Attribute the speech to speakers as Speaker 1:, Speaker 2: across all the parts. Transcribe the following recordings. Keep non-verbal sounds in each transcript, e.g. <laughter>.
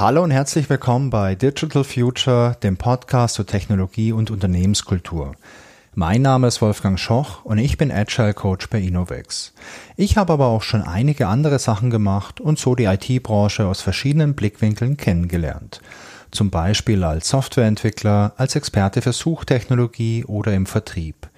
Speaker 1: Hallo und herzlich willkommen bei Digital Future, dem Podcast zur Technologie und Unternehmenskultur. Mein Name ist Wolfgang Schoch und ich bin Agile Coach bei Innovex. Ich habe aber auch schon einige andere Sachen gemacht und so die IT-Branche aus verschiedenen Blickwinkeln kennengelernt. Zum Beispiel als Softwareentwickler, als Experte für Suchtechnologie oder im Vertrieb.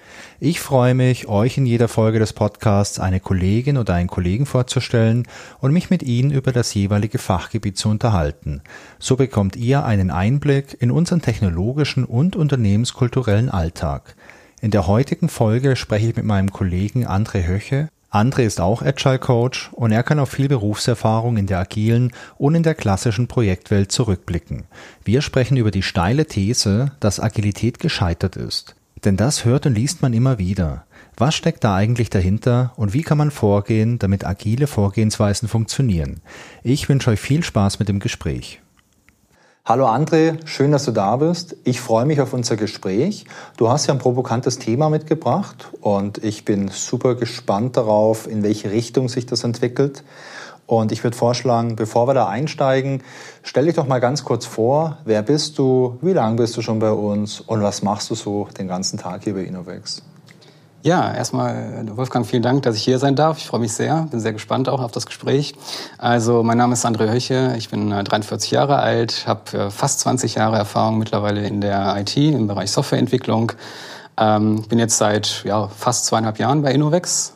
Speaker 1: Ich freue mich, euch in jeder Folge des Podcasts eine Kollegin oder einen Kollegen vorzustellen und mich mit ihnen über das jeweilige Fachgebiet zu unterhalten. So bekommt ihr einen Einblick in unseren technologischen und unternehmenskulturellen Alltag. In der heutigen Folge spreche ich mit meinem Kollegen André Höche. André ist auch Agile Coach und er kann auf viel Berufserfahrung in der agilen und in der klassischen Projektwelt zurückblicken. Wir sprechen über die steile These, dass Agilität gescheitert ist. Denn das hört und liest man immer wieder. Was steckt da eigentlich dahinter und wie kann man vorgehen, damit agile Vorgehensweisen funktionieren? Ich wünsche euch viel Spaß mit dem Gespräch. Hallo André, schön, dass du da bist. Ich freue mich auf unser Gespräch. Du hast ja ein provokantes Thema mitgebracht und ich bin super gespannt darauf, in welche Richtung sich das entwickelt. Und ich würde vorschlagen, bevor wir da einsteigen, stell dich doch mal ganz kurz vor, wer bist du, wie lange bist du schon bei uns und was machst du so den ganzen Tag hier bei Innovex?
Speaker 2: Ja, erstmal, Wolfgang, vielen Dank, dass ich hier sein darf. Ich freue mich sehr, bin sehr gespannt auch auf das Gespräch. Also, mein Name ist André Höche, ich bin 43 äh, Jahre alt, habe äh, fast 20 Jahre Erfahrung mittlerweile in der IT, im Bereich Softwareentwicklung. Ähm, bin jetzt seit ja, fast zweieinhalb Jahren bei Innovex,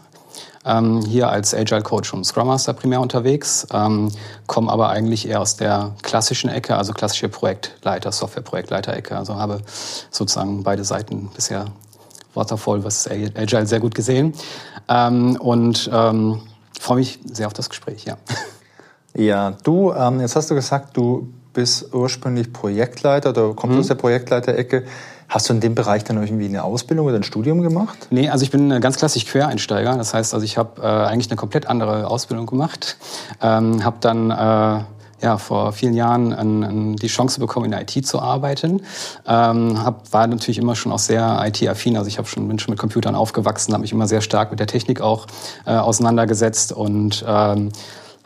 Speaker 2: ähm, hier als Agile Coach und Scrum Master primär unterwegs, ähm, komme aber eigentlich eher aus der klassischen Ecke, also klassische Projektleiter, Software-Projektleiter-Ecke. Also habe sozusagen beide Seiten bisher Waterfall was Agile sehr gut gesehen. Ähm, und ähm, freue mich sehr auf das Gespräch, ja.
Speaker 1: Ja, du, ähm, jetzt hast du gesagt, du bist ursprünglich Projektleiter, du kommst mhm. aus der Projektleiterecke. Hast du in dem Bereich dann irgendwie eine Ausbildung oder ein Studium gemacht?
Speaker 2: Nee, also ich bin ganz klassisch Quereinsteiger. Das heißt, also ich habe äh, eigentlich eine komplett andere Ausbildung gemacht. Ähm, habe dann äh, ja, vor vielen Jahren an, an die Chance bekommen, in der IT zu arbeiten. Ähm, hab, war natürlich immer schon auch sehr IT-affin. Also ich schon, bin schon mit Computern aufgewachsen, habe mich immer sehr stark mit der Technik auch äh, auseinandergesetzt und ähm,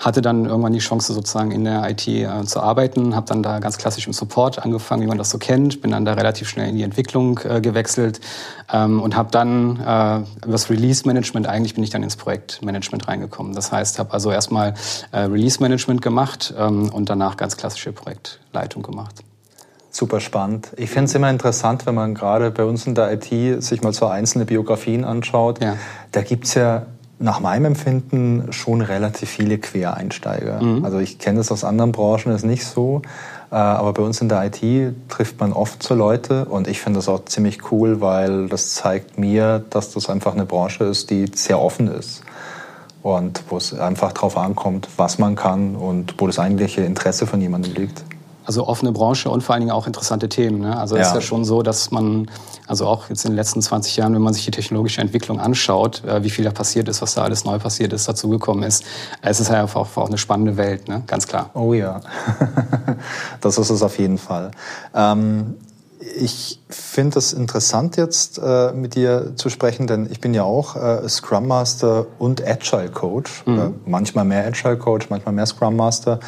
Speaker 2: hatte dann irgendwann die Chance sozusagen in der IT äh, zu arbeiten, habe dann da ganz klassisch im Support angefangen, wie man das so kennt, bin dann da relativ schnell in die Entwicklung äh, gewechselt ähm, und habe dann äh, das Release Management, eigentlich bin ich dann ins Projektmanagement reingekommen. Das heißt, habe also erstmal äh, Release Management gemacht ähm, und danach ganz klassische Projektleitung gemacht.
Speaker 1: Super spannend. Ich finde es immer interessant, wenn man gerade bei uns in der IT sich mal so einzelne Biografien anschaut. Ja. Da gibt es ja nach meinem Empfinden schon relativ viele Quereinsteiger. Mhm. Also ich kenne das aus anderen Branchen, ist nicht so. Äh, aber bei uns in der IT trifft man oft so Leute und ich finde das auch ziemlich cool, weil das zeigt mir, dass das einfach eine Branche ist, die sehr offen ist und wo es einfach darauf ankommt, was man kann und wo das eigentliche Interesse von jemandem liegt.
Speaker 2: Also offene Branche und vor allen Dingen auch interessante Themen. Ne? Also es ja. ist ja schon so, dass man, also auch jetzt in den letzten 20 Jahren, wenn man sich die technologische Entwicklung anschaut, äh, wie viel da passiert ist, was da alles neu passiert ist, dazugekommen ist, es ist ja einfach auch eine spannende Welt, ne? ganz klar.
Speaker 1: Oh ja, <laughs> das ist es auf jeden Fall. Ähm, ich finde es interessant jetzt äh, mit dir zu sprechen, denn ich bin ja auch äh, Scrum Master und Agile Coach. Mhm. Äh, manchmal mehr Agile Coach, manchmal mehr Scrum Master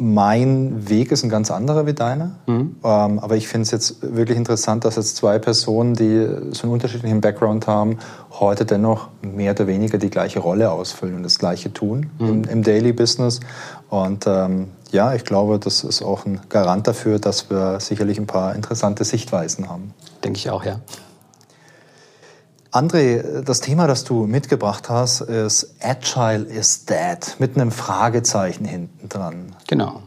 Speaker 1: mein Weg ist ein ganz anderer wie deiner. Mhm. Ähm, aber ich finde es jetzt wirklich interessant, dass jetzt zwei Personen, die so einen unterschiedlichen Background haben, heute dennoch mehr oder weniger die gleiche Rolle ausfüllen und das Gleiche tun mhm. im, im, Daily Business. Und ähm, ja, ich glaube, das ist auch ein Garant dafür, dass wir sicherlich ein paar interessante Sichtweisen haben.
Speaker 2: Denke ich auch, ja.
Speaker 1: André, das Thema, das du mitgebracht hast, ist Agile is dead, mit einem Fragezeichen hinten dran.
Speaker 2: Genau.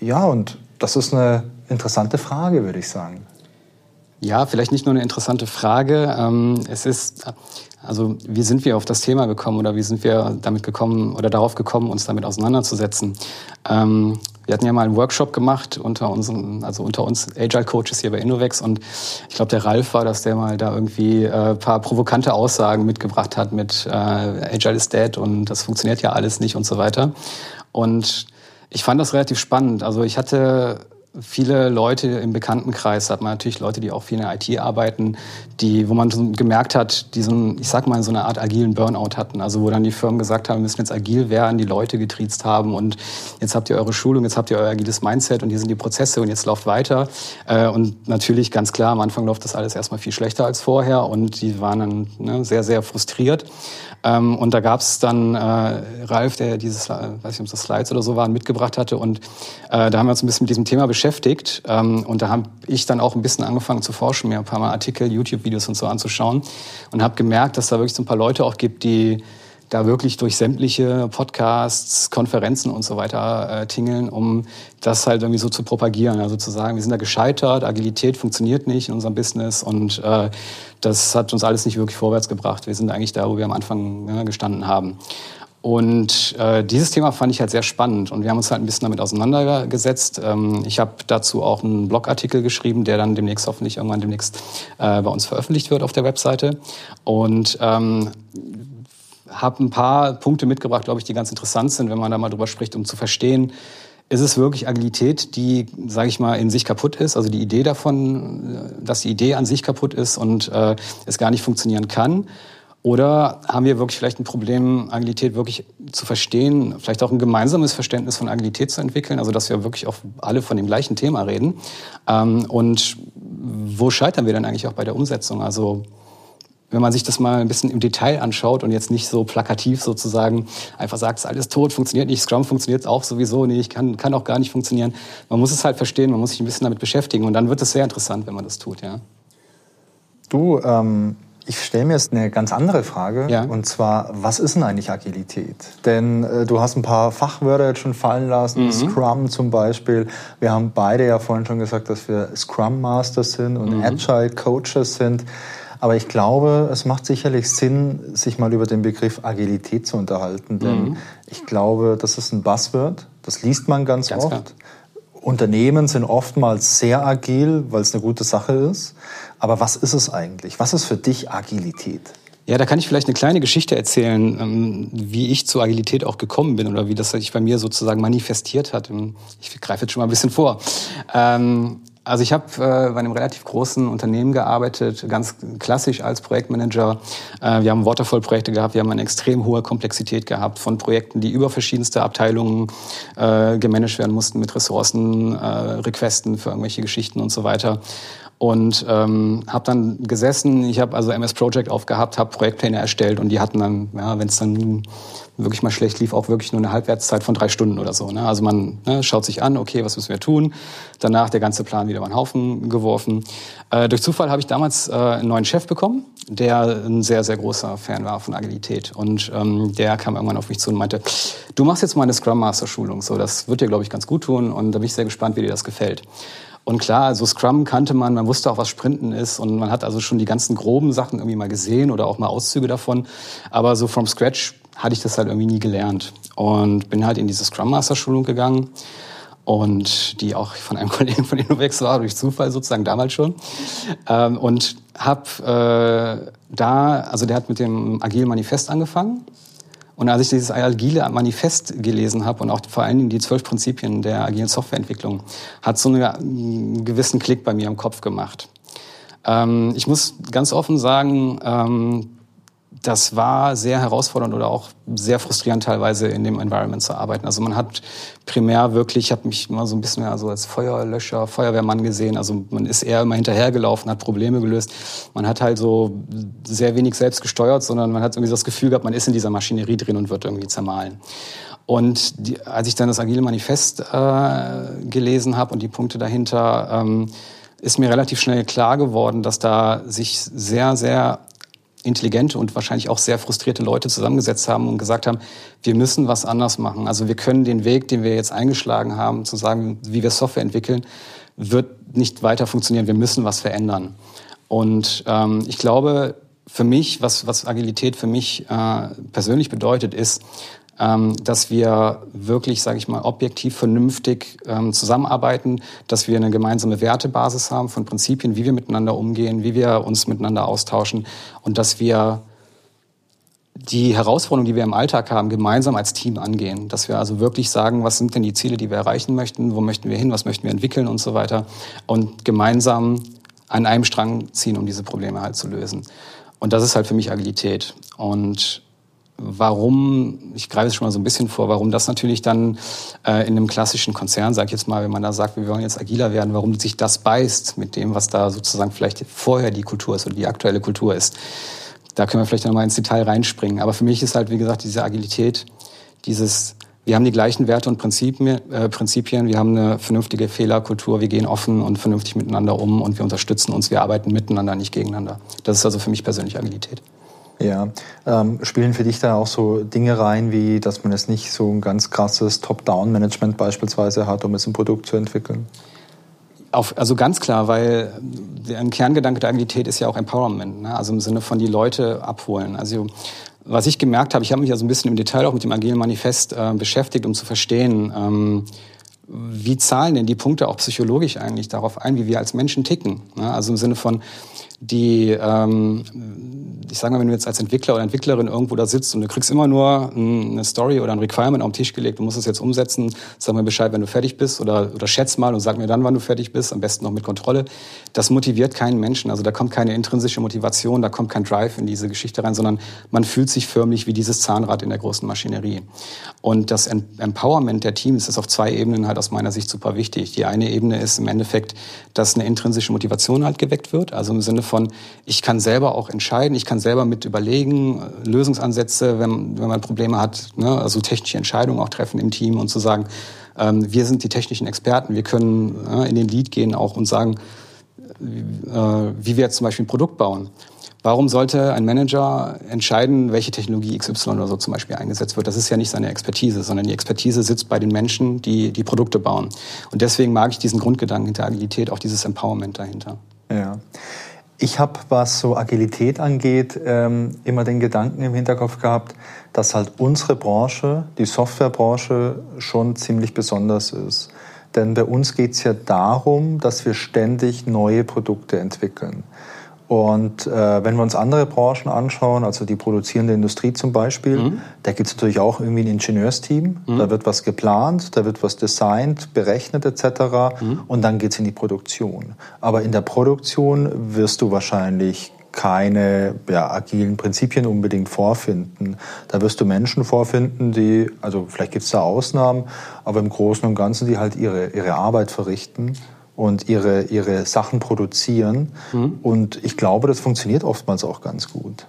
Speaker 1: Ja, und das ist eine interessante Frage, würde ich sagen.
Speaker 2: Ja, vielleicht nicht nur eine interessante Frage. Ähm, es ist, also wie sind wir auf das Thema gekommen oder wie sind wir damit gekommen oder darauf gekommen, uns damit auseinanderzusetzen? Ähm, wir hatten ja mal einen Workshop gemacht unter unseren, also unter uns Agile Coaches hier bei Innovex und ich glaube, der Ralf war, dass der mal da irgendwie äh, paar provokante Aussagen mitgebracht hat mit äh, Agile is dead und das funktioniert ja alles nicht und so weiter. Und ich fand das relativ spannend. Also ich hatte viele Leute im Bekanntenkreis hat man natürlich Leute, die auch viel in der IT arbeiten, die, wo man gemerkt hat, die so ich sag mal, so eine Art agilen Burnout hatten. Also wo dann die Firmen gesagt haben, wir müssen jetzt agil werden, die Leute getriezt haben und jetzt habt ihr eure Schulung, jetzt habt ihr euer agiles Mindset und hier sind die Prozesse und jetzt lauft weiter. Äh, und natürlich ganz klar, am Anfang läuft das alles erstmal viel schlechter als vorher und die waren dann ne, sehr, sehr frustriert. Ähm, und da gab es dann äh, Ralf, der dieses, äh, weiß nicht, ob das Slides oder so waren, mitgebracht hatte. Und da haben wir uns ein bisschen mit diesem Thema beschäftigt. Ähm, und da habe ich dann auch ein bisschen angefangen zu forschen, mir ein paar Mal Artikel, YouTube-Videos und so anzuschauen. Und habe gemerkt, dass da wirklich so ein paar Leute auch gibt, die da wirklich durch sämtliche Podcasts, Konferenzen und so weiter äh, tingeln, um das halt irgendwie so zu propagieren. Also zu sagen, wir sind da gescheitert, Agilität funktioniert nicht in unserem Business und äh, das hat uns alles nicht wirklich vorwärts gebracht. Wir sind eigentlich da, wo wir am Anfang ja, gestanden haben. Und äh, dieses Thema fand ich halt sehr spannend und wir haben uns halt ein bisschen damit auseinandergesetzt. Ähm, ich habe dazu auch einen Blogartikel geschrieben, der dann demnächst hoffentlich irgendwann demnächst äh, bei uns veröffentlicht wird auf der Webseite. Und ähm, habe ein paar Punkte mitgebracht, glaube ich, die ganz interessant sind, wenn man da mal drüber spricht, um zu verstehen, ist es wirklich Agilität, die, sage ich mal, in sich kaputt ist? Also die Idee davon, dass die Idee an sich kaputt ist und äh, es gar nicht funktionieren kann? Oder haben wir wirklich vielleicht ein Problem, Agilität wirklich zu verstehen, vielleicht auch ein gemeinsames Verständnis von Agilität zu entwickeln, also dass wir wirklich auch alle von dem gleichen Thema reden? Ähm, und wo scheitern wir denn eigentlich auch bei der Umsetzung? Also wenn man sich das mal ein bisschen im Detail anschaut und jetzt nicht so plakativ sozusagen einfach sagt, es ist alles tot, funktioniert nicht, Scrum funktioniert auch sowieso nicht, kann, kann auch gar nicht funktionieren. Man muss es halt verstehen, man muss sich ein bisschen damit beschäftigen und dann wird es sehr interessant, wenn man das tut, ja.
Speaker 1: Du, ähm, ich stelle mir jetzt eine ganz andere Frage, ja. und zwar, was ist denn eigentlich Agilität? Denn äh, du hast ein paar Fachwörter jetzt schon fallen lassen, mhm. Scrum zum Beispiel. Wir haben beide ja vorhin schon gesagt, dass wir Scrum Masters sind und mhm. Agile Coaches sind. Aber ich glaube, es macht sicherlich Sinn, sich mal über den Begriff Agilität zu unterhalten. Denn mhm. ich glaube, das ist ein Buzzword. Das liest man ganz, ganz oft. Klar. Unternehmen sind oftmals sehr agil, weil es eine gute Sache ist. Aber was ist es eigentlich? Was ist für dich Agilität?
Speaker 2: Ja, da kann ich vielleicht eine kleine Geschichte erzählen, ähm, wie ich zur Agilität auch gekommen bin oder wie das sich bei mir sozusagen manifestiert hat. Ich greife jetzt schon mal ein bisschen vor. Also ich habe äh, bei einem relativ großen Unternehmen gearbeitet, ganz klassisch als Projektmanager. Äh, wir haben Waterfall-Projekte gehabt, wir haben eine extrem hohe Komplexität gehabt von Projekten, die über verschiedenste Abteilungen äh, gemanagt werden mussten mit Ressourcen, äh, Requesten für irgendwelche Geschichten und so weiter und ähm, habe dann gesessen. Ich habe also MS Project aufgehabt, habe Projektpläne erstellt und die hatten dann, ja, wenn es dann wirklich mal schlecht lief, auch wirklich nur eine Halbwertszeit von drei Stunden oder so. Ne? Also man ne, schaut sich an, okay, was müssen wir tun? Danach der ganze Plan wieder über den Haufen geworfen. Äh, durch Zufall habe ich damals äh, einen neuen Chef bekommen, der ein sehr, sehr großer Fan war von Agilität. Und ähm, der kam irgendwann auf mich zu und meinte, du machst jetzt mal eine Scrum Master Schulung. So, das wird dir, glaube ich, ganz gut tun. Und da bin ich sehr gespannt, wie dir das gefällt. Und klar, also Scrum kannte man, man wusste auch, was Sprinten ist und man hat also schon die ganzen groben Sachen irgendwie mal gesehen oder auch mal Auszüge davon. Aber so from scratch hatte ich das halt irgendwie nie gelernt und bin halt in diese Scrum Master Schulung gegangen und die auch von einem <laughs> Kollegen von Innovex war, durch Zufall sozusagen damals schon. Ähm, und habe äh, da, also der hat mit dem Agile Manifest angefangen und als ich dieses agile Manifest gelesen habe und auch vor allen Dingen die zwölf Prinzipien der agilen Softwareentwicklung, hat so einen gewissen Klick bei mir im Kopf gemacht. Ähm, ich muss ganz offen sagen, ähm, das war sehr herausfordernd oder auch sehr frustrierend teilweise in dem Environment zu arbeiten. Also man hat primär wirklich, ich habe mich immer so ein bisschen mehr so als Feuerlöscher, Feuerwehrmann gesehen. Also man ist eher immer hinterhergelaufen, hat Probleme gelöst. Man hat halt so sehr wenig selbst gesteuert, sondern man hat irgendwie das Gefühl gehabt, man ist in dieser Maschinerie drin und wird irgendwie zermahlen. Und die, als ich dann das Agile Manifest äh, gelesen habe und die Punkte dahinter, ähm, ist mir relativ schnell klar geworden, dass da sich sehr, sehr intelligente und wahrscheinlich auch sehr frustrierte Leute zusammengesetzt haben und gesagt haben, wir müssen was anders machen. Also wir können den Weg, den wir jetzt eingeschlagen haben, zu sagen, wie wir Software entwickeln, wird nicht weiter funktionieren. Wir müssen was verändern. Und ähm, ich glaube, für mich, was, was Agilität für mich äh, persönlich bedeutet, ist, ähm, dass wir wirklich, sage ich mal, objektiv vernünftig ähm, zusammenarbeiten, dass wir eine gemeinsame Wertebasis haben von Prinzipien, wie wir miteinander umgehen, wie wir uns miteinander austauschen und dass wir die Herausforderungen, die wir im Alltag haben, gemeinsam als Team angehen. Dass wir also wirklich sagen, was sind denn die Ziele, die wir erreichen möchten, wo möchten wir hin, was möchten wir entwickeln und so weiter. Und gemeinsam an einem Strang ziehen, um diese Probleme halt zu lösen. Und das ist halt für mich Agilität. Und warum, ich greife es schon mal so ein bisschen vor, warum das natürlich dann äh, in einem klassischen Konzern, sag ich jetzt mal, wenn man da sagt, wir wollen jetzt agiler werden, warum sich das beißt mit dem, was da sozusagen vielleicht vorher die Kultur ist oder die aktuelle Kultur ist. Da können wir vielleicht noch mal ins Detail reinspringen. Aber für mich ist halt, wie gesagt, diese Agilität, dieses, wir haben die gleichen Werte und Prinzipien, äh, Prinzipien, wir haben eine vernünftige Fehlerkultur, wir gehen offen und vernünftig miteinander um und wir unterstützen uns, wir arbeiten miteinander, nicht gegeneinander. Das ist also für mich persönlich Agilität.
Speaker 1: Ja, ähm, spielen für dich da auch so Dinge rein, wie dass man jetzt nicht so ein ganz krasses Top-Down-Management beispielsweise hat, um jetzt ein Produkt zu entwickeln?
Speaker 2: Auf, also ganz klar, weil ein Kerngedanke der Agilität ist ja auch Empowerment, ne? also im Sinne von die Leute abholen. Also was ich gemerkt habe, ich habe mich also ein bisschen im Detail auch mit dem Agilen Manifest äh, beschäftigt, um zu verstehen, ähm, wie zahlen denn die Punkte auch psychologisch eigentlich darauf ein, wie wir als Menschen ticken. Ne? Also im Sinne von, die, ähm, ich sage mal, wenn du jetzt als Entwickler oder Entwicklerin irgendwo da sitzt und du kriegst immer nur eine Story oder ein Requirement auf den Tisch gelegt, du musst es jetzt umsetzen, sag mir Bescheid, wenn du fertig bist oder, oder schätz mal und sag mir dann, wann du fertig bist, am besten noch mit Kontrolle. Das motiviert keinen Menschen. Also da kommt keine intrinsische Motivation, da kommt kein Drive in diese Geschichte rein, sondern man fühlt sich förmlich wie dieses Zahnrad in der großen Maschinerie. Und das Empowerment der Teams ist auf zwei Ebenen halt aus meiner Sicht super wichtig. Die eine Ebene ist im Endeffekt, dass eine intrinsische Motivation halt geweckt wird, also im Sinne von, ich kann selber auch entscheiden, ich kann selber mit überlegen, Lösungsansätze, wenn, wenn man Probleme hat, ne, also technische Entscheidungen auch treffen im Team und zu sagen, ähm, wir sind die technischen Experten, wir können äh, in den Lead gehen auch und sagen, äh, wie wir jetzt zum Beispiel ein Produkt bauen. Warum sollte ein Manager entscheiden, welche Technologie XY oder so zum Beispiel eingesetzt wird? Das ist ja nicht seine Expertise, sondern die Expertise sitzt bei den Menschen, die die Produkte bauen. Und deswegen mag ich diesen Grundgedanken hinter Agilität, auch dieses Empowerment dahinter.
Speaker 1: Ich habe, was so Agilität angeht, ähm, immer den Gedanken im Hinterkopf gehabt, dass halt unsere Branche, die Softwarebranche, schon ziemlich besonders ist. Denn bei uns geht es ja darum, dass wir ständig neue Produkte entwickeln. Und äh, wenn wir uns andere Branchen anschauen, also die produzierende Industrie zum Beispiel, mhm. da gibt es natürlich auch irgendwie ein Ingenieursteam. Mhm. Da wird was geplant, da wird was designt, berechnet etc. Mhm. Und dann geht es in die Produktion. Aber in der Produktion wirst du wahrscheinlich keine ja, agilen Prinzipien unbedingt vorfinden. Da wirst du Menschen vorfinden, die, also vielleicht gibt es da Ausnahmen, aber im Großen und Ganzen, die halt ihre, ihre Arbeit verrichten und ihre, ihre Sachen produzieren. Mhm. Und ich glaube, das funktioniert oftmals auch ganz gut.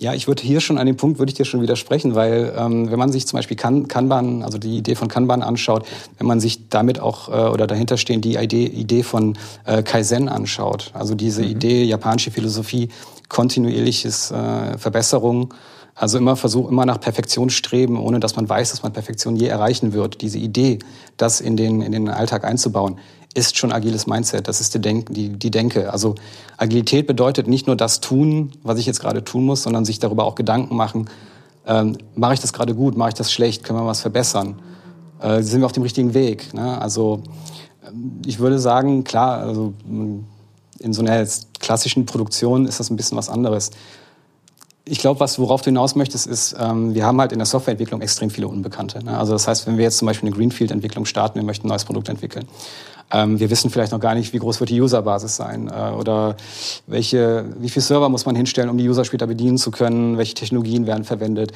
Speaker 2: Ja, ich würde hier schon an dem Punkt würde ich dir schon widersprechen, weil ähm, wenn man sich zum Beispiel kan Kanban, also die Idee von Kanban anschaut, wenn man sich damit auch äh, oder dahinter stehen die Idee, Idee von äh, Kaizen anschaut, also diese mhm. Idee japanische Philosophie kontinuierliches äh, Verbesserung, also immer Versuch, immer nach Perfektion streben, ohne dass man weiß, dass man Perfektion je erreichen wird. Diese Idee, das in den in den Alltag einzubauen, ist schon agiles Mindset. Das ist die, Denk die, die Denke. Also Agilität bedeutet nicht nur das tun, was ich jetzt gerade tun muss, sondern sich darüber auch Gedanken machen. Ähm, mache ich das gerade gut? Mache ich das schlecht? Können wir was verbessern? Äh, sind wir auf dem richtigen Weg? Ne? Also ähm, ich würde sagen, klar, also in so einer klassischen Produktion ist das ein bisschen was anderes. Ich glaube, worauf du hinaus möchtest, ist, ähm, wir haben halt in der Softwareentwicklung extrem viele Unbekannte. Ne? Also das heißt, wenn wir jetzt zum Beispiel eine Greenfield-Entwicklung starten, wir möchten ein neues Produkt entwickeln, ähm, wir wissen vielleicht noch gar nicht, wie groß wird die Userbasis sein äh, oder welche, wie viel Server muss man hinstellen, um die User später bedienen zu können, welche Technologien werden verwendet.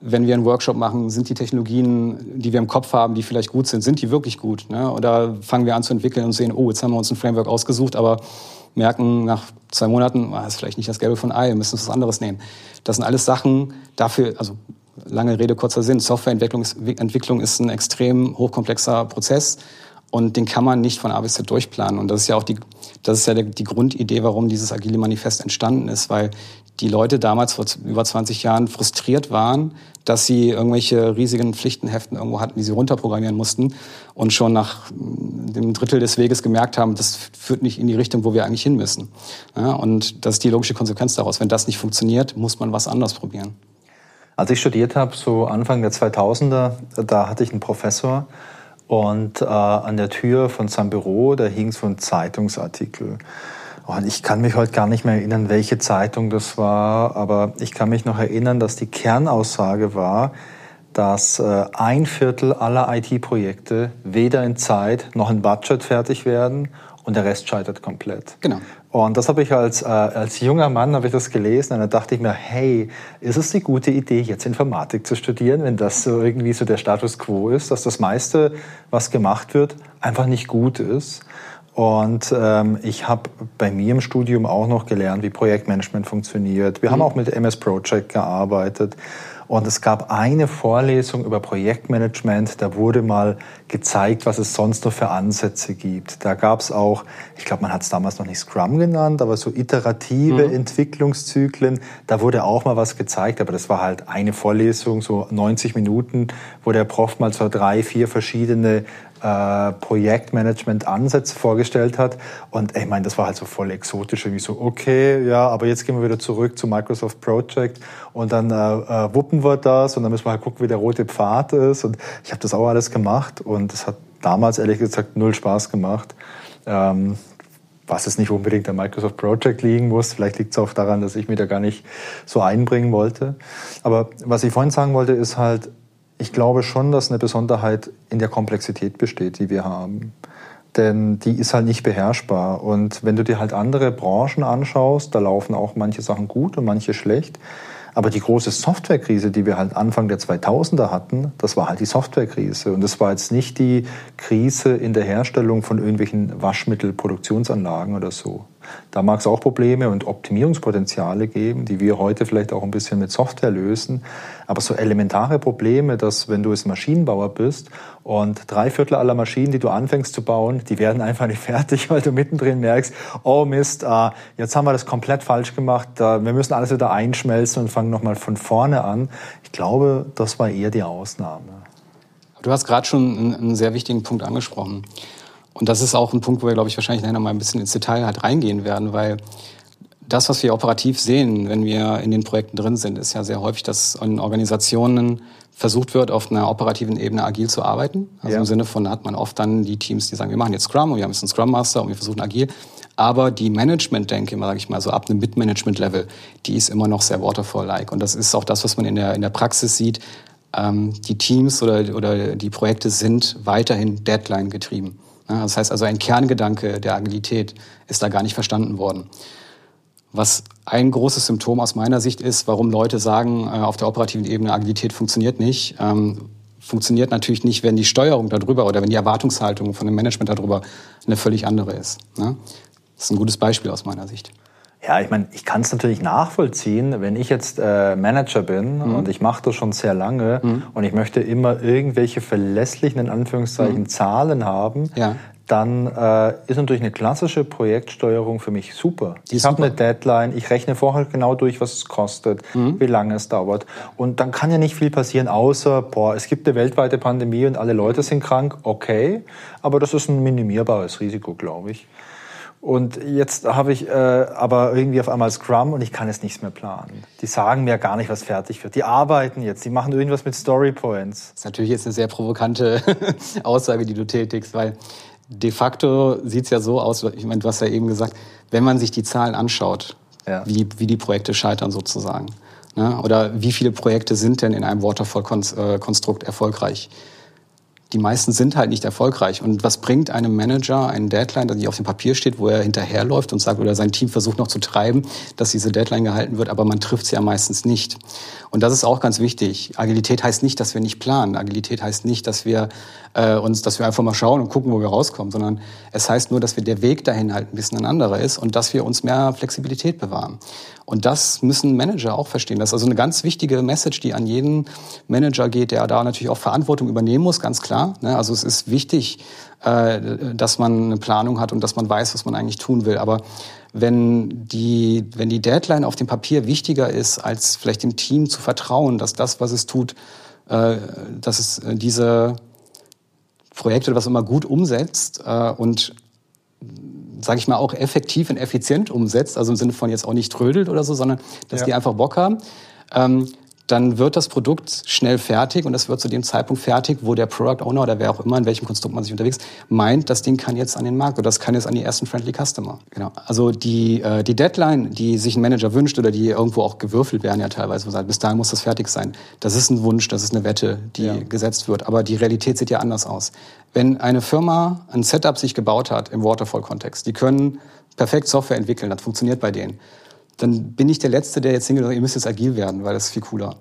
Speaker 2: Wenn wir einen Workshop machen, sind die Technologien, die wir im Kopf haben, die vielleicht gut sind, sind die wirklich gut? Ne? Oder fangen wir an zu entwickeln und sehen, oh, jetzt haben wir uns ein Framework ausgesucht, aber merken nach zwei Monaten, das ist vielleicht nicht das Gelbe von Ei, wir müssen was anderes nehmen. Das sind alles Sachen, dafür, also lange Rede, kurzer Sinn, Softwareentwicklung ist, Entwicklung ist ein extrem hochkomplexer Prozess und den kann man nicht von A bis Z durchplanen. Und das ist ja auch die, das ist ja die Grundidee, warum dieses Agile Manifest entstanden ist, weil die Leute damals vor über 20 Jahren frustriert waren, dass sie irgendwelche riesigen Pflichtenheften irgendwo hatten, die sie runterprogrammieren mussten und schon nach dem Drittel des Weges gemerkt haben, das führt nicht in die Richtung, wo wir eigentlich hin müssen. Ja, und das ist die logische Konsequenz daraus. Wenn das nicht funktioniert, muss man was anderes probieren.
Speaker 1: Als ich studiert habe, so Anfang der 2000er, da hatte ich einen Professor, und äh, an der Tür von seinem Büro, da hing so ein Zeitungsartikel. Und ich kann mich heute gar nicht mehr erinnern, welche Zeitung das war, aber ich kann mich noch erinnern, dass die Kernaussage war, dass äh, ein Viertel aller IT-Projekte weder in Zeit noch in Budget fertig werden und der Rest scheitert komplett.
Speaker 2: Genau.
Speaker 1: Und das habe ich als, äh, als junger Mann habe ich das gelesen und dann dachte ich mir, hey, ist es die gute Idee, jetzt Informatik zu studieren, wenn das so irgendwie so der Status quo ist, dass das meiste, was gemacht wird, einfach nicht gut ist. Und ähm, ich habe bei mir im Studium auch noch gelernt, wie Projektmanagement funktioniert. Wir mhm. haben auch mit MS Project gearbeitet. Und es gab eine Vorlesung über Projektmanagement, da wurde mal gezeigt, was es sonst noch für Ansätze gibt. Da gab es auch, ich glaube, man hat es damals noch nicht Scrum genannt, aber so iterative mhm. Entwicklungszyklen, da wurde auch mal was gezeigt, aber das war halt eine Vorlesung, so 90 Minuten, wo der Prof mal so drei, vier verschiedene äh, Projektmanagement-Ansätze vorgestellt hat. Und ich meine, das war halt so voll exotisch, irgendwie so, okay, ja, aber jetzt gehen wir wieder zurück zu Microsoft Project und dann äh, äh, wuppen wir das und dann müssen wir halt gucken, wie der rote Pfad ist. Und ich habe das auch alles gemacht und es hat damals ehrlich gesagt null Spaß gemacht. Ähm, was es nicht unbedingt an Microsoft Project liegen muss. Vielleicht liegt es auch daran, dass ich mich da gar nicht so einbringen wollte. Aber was ich vorhin sagen wollte, ist halt, ich glaube schon, dass eine Besonderheit in der Komplexität besteht, die wir haben. Denn die ist halt nicht beherrschbar. Und wenn du dir halt andere Branchen anschaust, da laufen auch manche Sachen gut und manche schlecht. Aber die große Softwarekrise, die wir halt Anfang der 2000er hatten, das war halt die Softwarekrise. Und das war jetzt nicht die Krise in der Herstellung von irgendwelchen Waschmittelproduktionsanlagen oder so. Da mag es auch Probleme und Optimierungspotenziale geben, die wir heute vielleicht auch ein bisschen mit Software lösen. Aber so elementare Probleme, dass wenn du jetzt Maschinenbauer bist und drei Viertel aller Maschinen, die du anfängst zu bauen, die werden einfach nicht <laughs> fertig, weil du mittendrin merkst, oh Mist, ah, jetzt haben wir das komplett falsch gemacht, wir müssen alles wieder einschmelzen und fangen nochmal von vorne an. Ich glaube, das war eher die Ausnahme.
Speaker 2: Du hast gerade schon einen sehr wichtigen Punkt angesprochen. Und das ist auch ein Punkt, wo wir, glaube ich, wahrscheinlich nachher noch mal ein bisschen ins Detail halt reingehen werden, weil das, was wir operativ sehen, wenn wir in den Projekten drin sind, ist ja sehr häufig, dass in Organisationen versucht wird, auf einer operativen Ebene agil zu arbeiten. Also ja. im Sinne von, hat man oft dann die Teams, die sagen, wir machen jetzt Scrum und wir haben jetzt einen Scrum Master und wir versuchen agil. Aber die Management-Denke, sage ich mal, so ab einem Mid-Management-Level, die ist immer noch sehr waterfall-like. Und das ist auch das, was man in der, in der Praxis sieht. Ähm, die Teams oder, oder die Projekte sind weiterhin Deadline getrieben. Das heißt also, ein Kerngedanke der Agilität ist da gar nicht verstanden worden. Was ein großes Symptom aus meiner Sicht ist, warum Leute sagen, äh, auf der operativen Ebene Agilität funktioniert nicht, ähm, funktioniert natürlich nicht, wenn die Steuerung darüber oder wenn die Erwartungshaltung von dem Management darüber eine völlig andere ist. Das ist ein gutes Beispiel aus meiner Sicht.
Speaker 1: Ja, ich meine, ich kann es natürlich nachvollziehen, wenn ich jetzt äh, Manager bin mhm. und ich mache das schon sehr lange mhm. und ich möchte immer irgendwelche verlässlichen, in Anführungszeichen, mhm. Zahlen haben, ja. dann äh, ist natürlich eine klassische Projektsteuerung für mich super. Die ich habe eine Deadline, ich rechne vorher genau durch, was es kostet, mhm. wie lange es dauert. Und dann kann ja nicht viel passieren, außer, boah, es gibt eine weltweite Pandemie und alle Leute sind krank, okay, aber das ist ein minimierbares Risiko, glaube ich. Und jetzt habe ich äh, aber irgendwie auf einmal Scrum und ich kann jetzt nichts mehr planen. Die sagen mir gar nicht, was fertig wird. Die arbeiten jetzt, die machen irgendwas mit Story Points.
Speaker 2: Das ist natürlich jetzt eine sehr provokante <laughs> Aussage, die du tätigst, weil de facto sieht es ja so aus, ich meine, du hast ja eben gesagt, wenn man sich die Zahlen anschaut, ja. wie, wie die Projekte scheitern sozusagen. Ne? Oder wie viele Projekte sind denn in einem Waterfall-Konstrukt erfolgreich? Die meisten sind halt nicht erfolgreich. Und was bringt einem Manager einen Deadline, der nicht auf dem Papier steht, wo er hinterherläuft und sagt, oder sein Team versucht noch zu treiben, dass diese Deadline gehalten wird, aber man trifft sie ja meistens nicht. Und das ist auch ganz wichtig. Agilität heißt nicht, dass wir nicht planen. Agilität heißt nicht, dass wir äh, uns, dass wir einfach mal schauen und gucken, wo wir rauskommen, sondern es heißt nur, dass wir der Weg dahin halt ein bisschen ein anderer ist und dass wir uns mehr Flexibilität bewahren. Und das müssen Manager auch verstehen. Das ist also eine ganz wichtige Message, die an jeden Manager geht, der da natürlich auch Verantwortung übernehmen muss, ganz klar. Ne? Also es ist wichtig, äh, dass man eine Planung hat und dass man weiß, was man eigentlich tun will. Aber wenn die, wenn die Deadline auf dem Papier wichtiger ist, als vielleicht dem Team zu vertrauen, dass das, was es tut, äh, dass es diese Projekte oder was immer gut umsetzt und sage ich mal, auch effektiv und effizient umsetzt, also im Sinne von jetzt auch nicht trödelt oder so, sondern dass ja. die einfach Bock haben, ähm, dann wird das Produkt schnell fertig und es wird zu dem Zeitpunkt fertig, wo der Product Owner oder wer auch immer, in welchem Konstrukt man sich unterwegs meint, das Ding kann jetzt an den Markt oder das kann jetzt an die ersten Friendly Customer. Genau. Also die, äh, die Deadline, die sich ein Manager wünscht oder die irgendwo auch gewürfelt werden ja teilweise, sagt, bis dahin muss das fertig sein. Das ist ein Wunsch, das ist eine Wette, die ja. gesetzt wird. Aber die Realität sieht ja anders aus. Wenn eine Firma ein Setup sich gebaut hat im Waterfall-Kontext, die können perfekt Software entwickeln, das funktioniert bei denen dann bin ich der Letzte, der jetzt hingeht, ihr müsst jetzt agil werden, weil das ist viel cooler.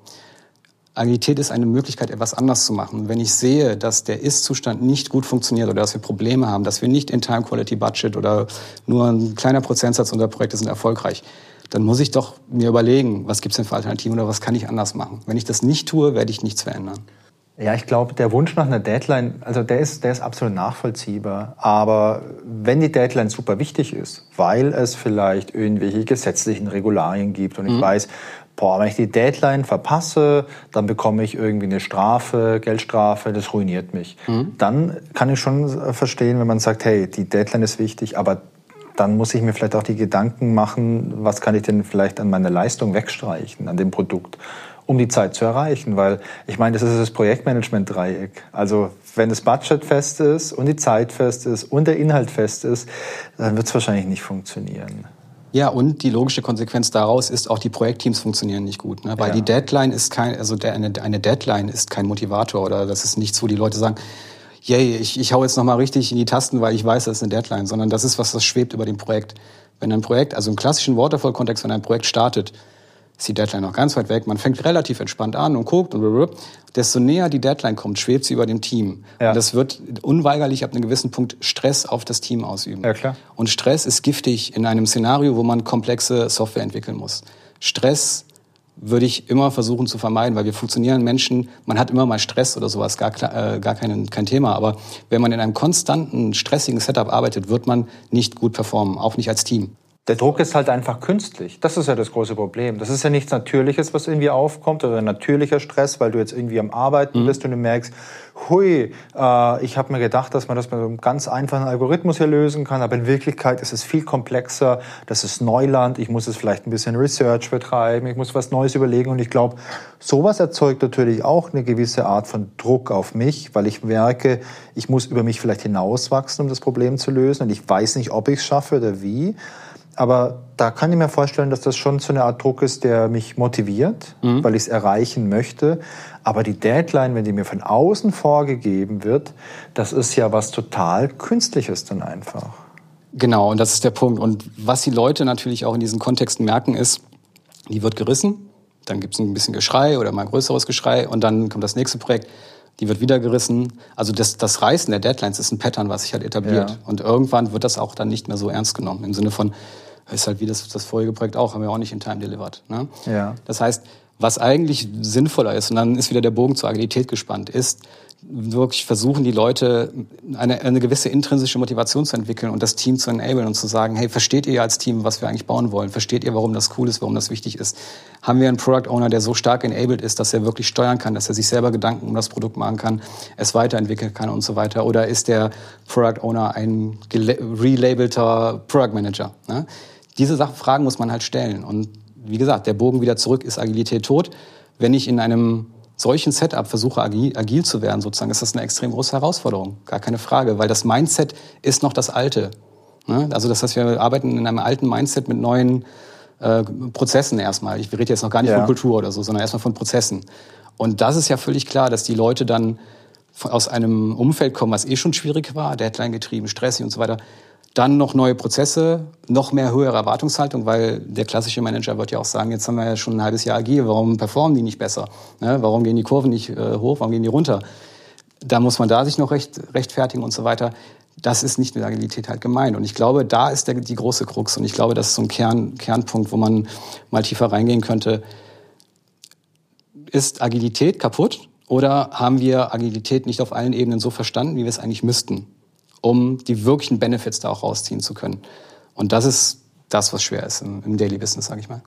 Speaker 2: Agilität ist eine Möglichkeit, etwas anders zu machen. Wenn ich sehe, dass der Ist-Zustand nicht gut funktioniert oder dass wir Probleme haben, dass wir nicht in Time Quality Budget oder nur ein kleiner Prozentsatz unserer Projekte sind erfolgreich, dann muss ich doch mir überlegen, was gibt es denn für Alternativen oder was kann ich anders machen. Wenn ich das nicht tue, werde ich nichts verändern.
Speaker 1: Ja, ich glaube, der Wunsch nach einer Deadline, also der ist, der ist absolut nachvollziehbar. Aber wenn die Deadline super wichtig ist, weil es vielleicht irgendwelche gesetzlichen Regularien gibt und ich mhm. weiß, boah, wenn ich die Deadline verpasse, dann bekomme ich irgendwie eine Strafe, Geldstrafe, das ruiniert mich. Mhm. Dann kann ich schon verstehen, wenn man sagt, hey, die Deadline ist wichtig, aber dann muss ich mir vielleicht auch die Gedanken machen, was kann ich denn vielleicht an meiner Leistung wegstreichen, an dem Produkt um die Zeit zu erreichen. Weil ich meine, das ist das Projektmanagement-Dreieck. Also wenn das Budget fest ist und die Zeit fest ist und der Inhalt fest ist, dann wird es wahrscheinlich nicht funktionieren.
Speaker 2: Ja, und die logische Konsequenz daraus ist, auch die Projektteams funktionieren nicht gut. Ne? Weil ja. die Deadline ist kein, also der, eine, eine Deadline ist kein Motivator oder das ist nichts, wo die Leute sagen, yay, ich, ich hau jetzt nochmal richtig in die Tasten, weil ich weiß, das ist eine Deadline, sondern das ist was, das schwebt über dem Projekt. Wenn ein Projekt, also im klassischen Waterfall-Kontext, wenn ein Projekt startet, ist die Deadline noch ganz weit weg. Man fängt relativ entspannt an und guckt und blablabla. desto näher die Deadline kommt, schwebt sie über dem Team. Ja. Und das wird unweigerlich ab einem gewissen Punkt Stress auf das Team ausüben.
Speaker 1: Ja, klar.
Speaker 2: Und Stress ist giftig in einem Szenario, wo man komplexe Software entwickeln muss. Stress würde ich immer versuchen zu vermeiden, weil wir funktionieren Menschen, man hat immer mal Stress oder sowas, gar, äh, gar kein, kein Thema. Aber wenn man in einem konstanten, stressigen Setup arbeitet, wird man nicht gut performen, auch nicht als Team.
Speaker 1: Der Druck ist halt einfach künstlich. Das ist ja das große Problem. Das ist ja nichts Natürliches, was irgendwie aufkommt oder ein natürlicher Stress, weil du jetzt irgendwie am Arbeiten mhm. bist und du merkst, hui, äh, ich habe mir gedacht, dass man das mit einem ganz einfachen Algorithmus hier lösen kann, aber in Wirklichkeit ist es viel komplexer. Das ist Neuland. Ich muss es vielleicht ein bisschen Research betreiben. Ich muss was Neues überlegen und ich glaube, sowas erzeugt natürlich auch eine gewisse Art von Druck auf mich, weil ich merke, ich muss über mich vielleicht hinauswachsen, um das Problem zu lösen und ich weiß nicht, ob ich es schaffe oder wie. Aber da kann ich mir vorstellen, dass das schon so eine Art Druck ist, der mich motiviert, mhm. weil ich es erreichen möchte. Aber die Deadline, wenn die mir von außen vorgegeben wird, das ist ja was total Künstliches dann einfach.
Speaker 2: Genau, und das ist der Punkt. Und was die Leute natürlich auch in diesen Kontexten merken, ist, die wird gerissen, dann gibt es ein bisschen Geschrei oder mal ein größeres Geschrei und dann kommt das nächste Projekt die wird wieder gerissen. Also das, das Reißen der Deadlines ist ein Pattern, was sich halt etabliert. Ja. Und irgendwann wird das auch dann nicht mehr so ernst genommen. Im Sinne von, ist halt wie das, das vorige Projekt auch, haben wir auch nicht in Time delivered. Ne?
Speaker 1: Ja.
Speaker 2: Das heißt, was eigentlich sinnvoller ist, und dann ist wieder der Bogen zur Agilität gespannt, ist, wirklich versuchen, die Leute eine, eine gewisse intrinsische Motivation zu entwickeln und das Team zu enablen und zu sagen, hey, versteht ihr als Team, was wir eigentlich bauen wollen? Versteht ihr, warum das cool ist, warum das wichtig ist? Haben wir einen Product Owner, der so stark enabled ist, dass er wirklich steuern kann, dass er sich selber Gedanken um das Produkt machen kann, es weiterentwickeln kann und so weiter? Oder ist der Product Owner ein relabelter Product Manager? Ne? Diese Sachen, Fragen muss man halt stellen. Und wie gesagt, der Bogen wieder zurück, ist Agilität tot? Wenn ich in einem solchen Setup versuche, agil, agil zu werden, sozusagen, ist das eine extrem große Herausforderung. Gar keine Frage, weil das Mindset ist noch das alte. Ne? Also das heißt, wir arbeiten in einem alten Mindset mit neuen äh, Prozessen erstmal. Ich rede jetzt noch gar nicht ja. von Kultur oder so, sondern erstmal von Prozessen. Und das ist ja völlig klar, dass die Leute dann aus einem Umfeld kommen, was eh schon schwierig war, Deadline getrieben, stressig und so weiter, dann noch neue Prozesse, noch mehr höhere Erwartungshaltung, weil der klassische Manager wird ja auch sagen, jetzt haben wir ja schon ein halbes Jahr agil, warum performen die nicht besser? Ne? Warum gehen die Kurven nicht äh, hoch, warum gehen die runter? Da muss man da sich noch recht, rechtfertigen und so weiter. Das ist nicht mit Agilität halt gemeint. Und ich glaube, da ist der, die große Krux. Und ich glaube, das ist so ein Kern, Kernpunkt, wo man mal tiefer reingehen könnte. Ist Agilität kaputt? Oder haben wir Agilität nicht auf allen Ebenen so verstanden, wie wir es eigentlich müssten? Um die wirklichen Benefits da auch rausziehen zu können. Und das ist das, was schwer ist im, im Daily Business, sage ich mal.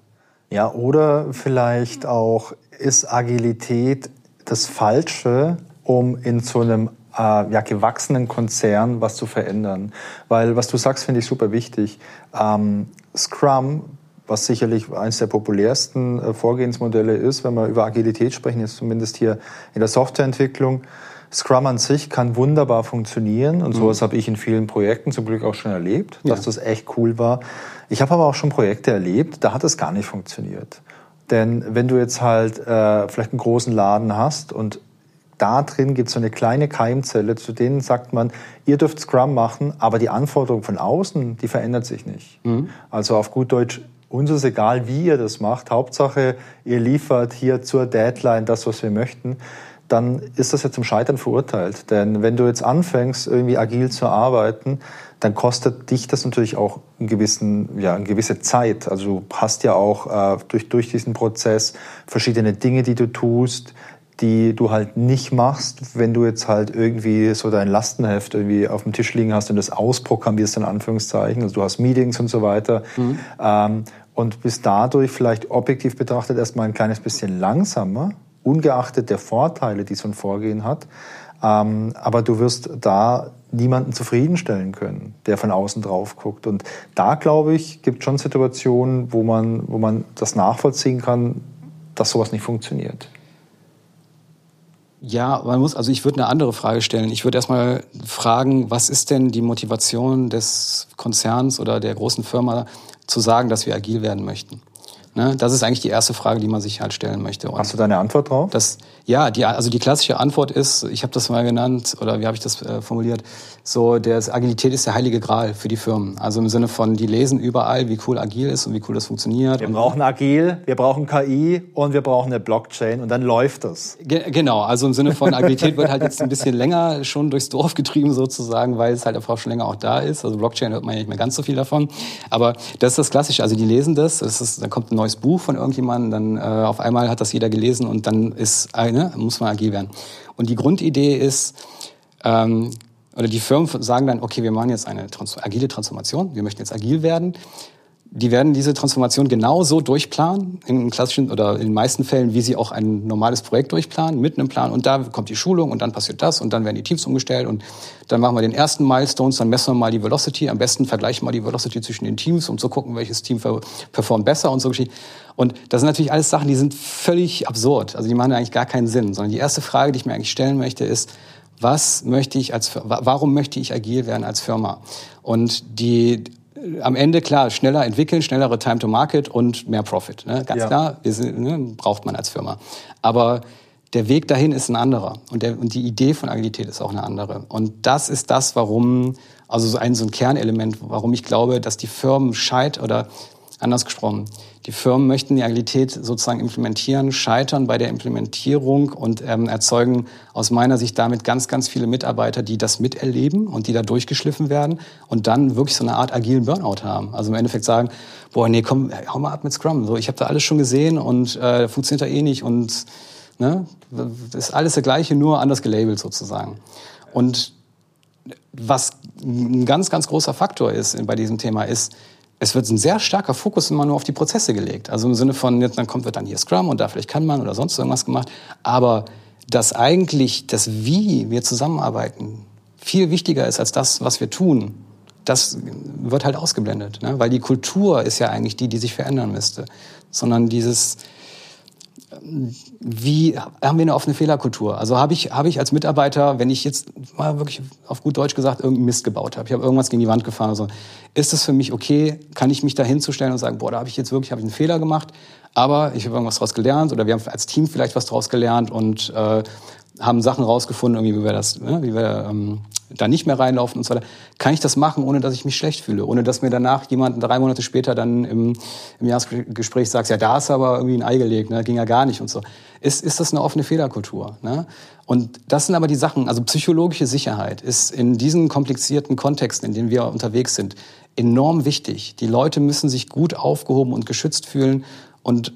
Speaker 1: Ja, oder vielleicht auch, ist Agilität das Falsche, um in so einem äh, ja, gewachsenen Konzern was zu verändern? Weil was du sagst, finde ich super wichtig. Ähm, Scrum was sicherlich eines der populärsten äh, Vorgehensmodelle ist, wenn wir über Agilität sprechen, ist zumindest hier in der Softwareentwicklung. Scrum an sich kann wunderbar funktionieren und mhm. sowas habe ich in vielen Projekten zum Glück auch schon erlebt, dass ja. das echt cool war. Ich habe aber auch schon Projekte erlebt, da hat es gar nicht funktioniert. Denn wenn du jetzt halt äh, vielleicht einen großen Laden hast und da drin gibt es so eine kleine Keimzelle, zu denen sagt man, ihr dürft Scrum machen, aber die Anforderung von außen, die verändert sich nicht. Mhm. Also auf gut Deutsch, uns ist egal, wie ihr das macht. Hauptsache, ihr liefert hier zur Deadline das, was wir möchten. Dann ist das ja zum Scheitern verurteilt. Denn wenn du jetzt anfängst, irgendwie agil zu arbeiten, dann kostet dich das natürlich auch einen gewissen, ja, eine gewisse Zeit. Also du hast ja auch äh, durch, durch diesen Prozess verschiedene Dinge, die du tust, die du halt nicht machst, wenn du jetzt halt irgendwie so dein Lastenheft irgendwie auf dem Tisch liegen hast und das ausprogrammierst in Anführungszeichen. Also du hast Meetings und so weiter. Mhm. Ähm, und bist dadurch vielleicht objektiv betrachtet erstmal ein kleines bisschen langsamer, ungeachtet der Vorteile, die so ein Vorgehen hat. Ähm, aber du wirst da niemanden zufriedenstellen können, der von außen drauf guckt. Und da, glaube ich, gibt es schon Situationen, wo man, wo man das nachvollziehen kann, dass sowas nicht funktioniert.
Speaker 2: Ja, man muss, also ich würde eine andere Frage stellen. Ich würde erstmal fragen, was ist denn die Motivation des Konzerns oder der großen Firma zu sagen, dass wir agil werden möchten? Ne? Das ist eigentlich die erste Frage, die man sich halt stellen möchte.
Speaker 1: Und Hast du deine Antwort drauf?
Speaker 2: Das, ja, die, also die klassische Antwort ist, ich habe das mal genannt, oder wie habe ich das äh, formuliert, so, der Agilität ist der heilige Gral für die Firmen. Also im Sinne von, die lesen überall, wie cool agil ist und wie cool das funktioniert.
Speaker 1: Wir brauchen agil, wir brauchen KI und wir brauchen eine Blockchain und dann läuft das.
Speaker 2: Ge genau, also im Sinne von Agilität wird halt jetzt ein bisschen länger schon durchs Dorf getrieben sozusagen, weil es halt einfach schon länger auch da ist. Also Blockchain hört man ja nicht mehr ganz so viel davon. Aber das ist das Klassische. Also die lesen das, das ist, dann kommt ein neues Buch von irgendjemandem, dann äh, auf einmal hat das jeder gelesen und dann ist eine, muss man agil werden. Und die Grundidee ist, ähm, oder die Firmen sagen dann, okay, wir machen jetzt eine trans agile Transformation, wir möchten jetzt agil werden die werden diese Transformation genauso durchplanen, in klassischen oder in den meisten Fällen, wie sie auch ein normales Projekt durchplanen, mit einem Plan. Und da kommt die Schulung und dann passiert das und dann werden die Teams umgestellt und dann machen wir den ersten Milestones, dann messen wir mal die Velocity. Am besten vergleichen wir mal die Velocity zwischen den Teams, um zu gucken, welches Team performt besser und so. Und das sind natürlich alles Sachen, die sind völlig absurd. Also die machen eigentlich gar keinen Sinn. Sondern die erste Frage, die ich mir eigentlich stellen möchte, ist, was möchte ich als, warum möchte ich agil werden als Firma? Und die, am Ende klar, schneller entwickeln, schnellere Time to Market und mehr Profit. Ne? Ganz ja. klar, wir sind, ne, braucht man als Firma. Aber der Weg dahin ist ein anderer und, der, und die Idee von Agilität ist auch eine andere. Und das ist das, warum, also so ein, so ein Kernelement, warum ich glaube, dass die Firmen scheit oder anders gesprochen, die Firmen möchten die Agilität sozusagen implementieren, scheitern bei der Implementierung und ähm, erzeugen aus meiner Sicht damit ganz, ganz viele Mitarbeiter, die das miterleben und die da durchgeschliffen werden und dann wirklich so eine Art agilen Burnout haben. Also im Endeffekt sagen, boah, nee, komm, hau mal ab mit Scrum. So, ich habe da alles schon gesehen und äh, funktioniert da eh nicht und ne, ist alles das Gleiche, nur anders gelabelt sozusagen. Und was ein ganz, ganz großer Faktor ist bei diesem Thema ist, es wird ein sehr starker Fokus immer nur auf die Prozesse gelegt. Also im Sinne von, jetzt, dann kommt wird dann hier Scrum und da vielleicht kann man oder sonst irgendwas gemacht. Aber dass eigentlich das Wie wir zusammenarbeiten viel wichtiger ist als das, was wir tun, das wird halt ausgeblendet. Ne? Weil die Kultur ist ja eigentlich die, die sich verändern müsste. Sondern dieses, wie haben wir eine offene Fehlerkultur? Also habe ich, habe ich als Mitarbeiter, wenn ich jetzt mal wirklich auf gut Deutsch gesagt irgendeinen Mist gebaut habe, ich habe irgendwas gegen die Wand gefahren, also, ist es für mich okay? Kann ich mich da hinzustellen und sagen, boah, da habe ich jetzt wirklich ich einen Fehler gemacht, aber ich habe irgendwas daraus gelernt oder wir haben als Team vielleicht was daraus gelernt und äh, haben Sachen rausgefunden, irgendwie, wie wir das, ne, wie wir ähm, da nicht mehr reinlaufen und so weiter, kann ich das machen, ohne dass ich mich schlecht fühle, ohne dass mir danach jemand drei Monate später dann im, im Jahresgespräch sagt, ja, da ist aber irgendwie ein Ei gelegt, ne, ging ja gar nicht und so. Ist, ist das eine offene Fehlerkultur? Ne? Und das sind aber die Sachen, also psychologische Sicherheit ist in diesen komplizierten Kontexten, in denen wir unterwegs sind, enorm wichtig. Die Leute müssen sich gut aufgehoben und geschützt fühlen und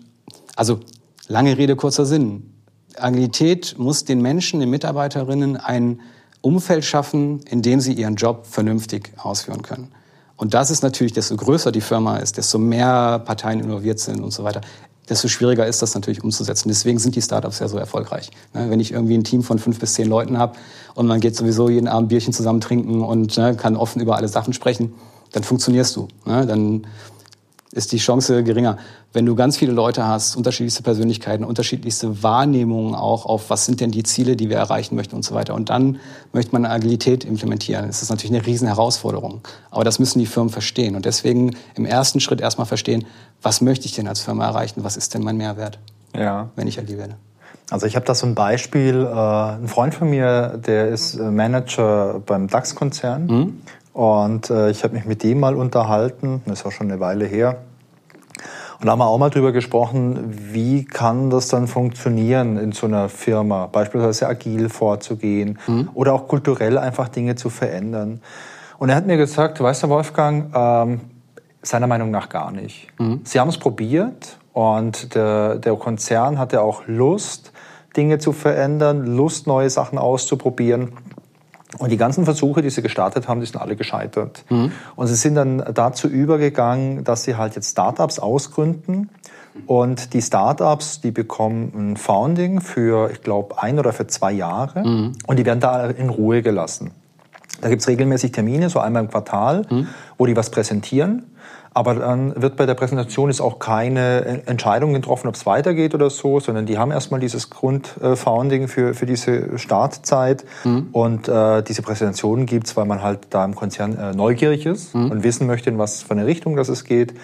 Speaker 2: also lange Rede, kurzer Sinn. Agilität muss den Menschen, den Mitarbeiterinnen ein Umfeld schaffen, in dem sie ihren Job vernünftig ausführen können. Und das ist natürlich, desto größer die Firma ist, desto mehr Parteien involviert sind und so weiter, desto schwieriger ist das natürlich umzusetzen. Deswegen sind die Startups ja so erfolgreich. Ne, wenn ich irgendwie ein Team von fünf bis zehn Leuten habe und man geht sowieso jeden Abend Bierchen zusammen trinken und ne, kann offen über alle Sachen sprechen, dann funktionierst du. Ne, dann ist die Chance geringer. Wenn du ganz viele Leute hast, unterschiedlichste Persönlichkeiten, unterschiedlichste Wahrnehmungen auch auf, was sind denn die Ziele, die wir erreichen möchten und so weiter. Und dann möchte man Agilität implementieren. Das ist natürlich eine riesen Herausforderung. Aber das müssen die Firmen verstehen. Und deswegen im ersten Schritt erstmal verstehen, was möchte ich denn als Firma erreichen? Was ist denn mein Mehrwert, ja. wenn ich agil werde?
Speaker 1: Also ich habe da so ein Beispiel, äh, ein Freund von mir, der ist Manager beim DAX-Konzern mhm. Und äh, ich habe mich mit dem mal unterhalten, das ist auch schon eine Weile her. Und da haben wir auch mal drüber gesprochen, wie kann das dann funktionieren in so einer Firma, beispielsweise agil vorzugehen mhm. oder auch kulturell einfach Dinge zu verändern. Und er hat mir gesagt, weißt du Wolfgang, ähm, seiner Meinung nach gar nicht. Mhm. Sie haben es probiert und der, der Konzern hatte auch Lust, Dinge zu verändern, Lust, neue Sachen auszuprobieren. Und die ganzen Versuche, die sie gestartet haben, die sind alle gescheitert. Mhm. Und sie sind dann dazu übergegangen, dass sie halt jetzt Startups ausgründen. Und die Startups, die bekommen ein Founding für, ich glaube, ein oder für zwei Jahre. Mhm. Und die werden da in Ruhe gelassen. Da gibt's regelmäßig Termine, so einmal im Quartal, mhm. wo die was präsentieren. Aber dann wird bei der Präsentation ist auch keine Entscheidung getroffen, ob es weitergeht oder so, sondern die haben erstmal dieses Grundfounding für, für diese Startzeit. Mhm. Und äh, diese Präsentation gibt's, weil man halt da im Konzern äh, neugierig ist mhm. und wissen möchte, in was für eine Richtung das es geht.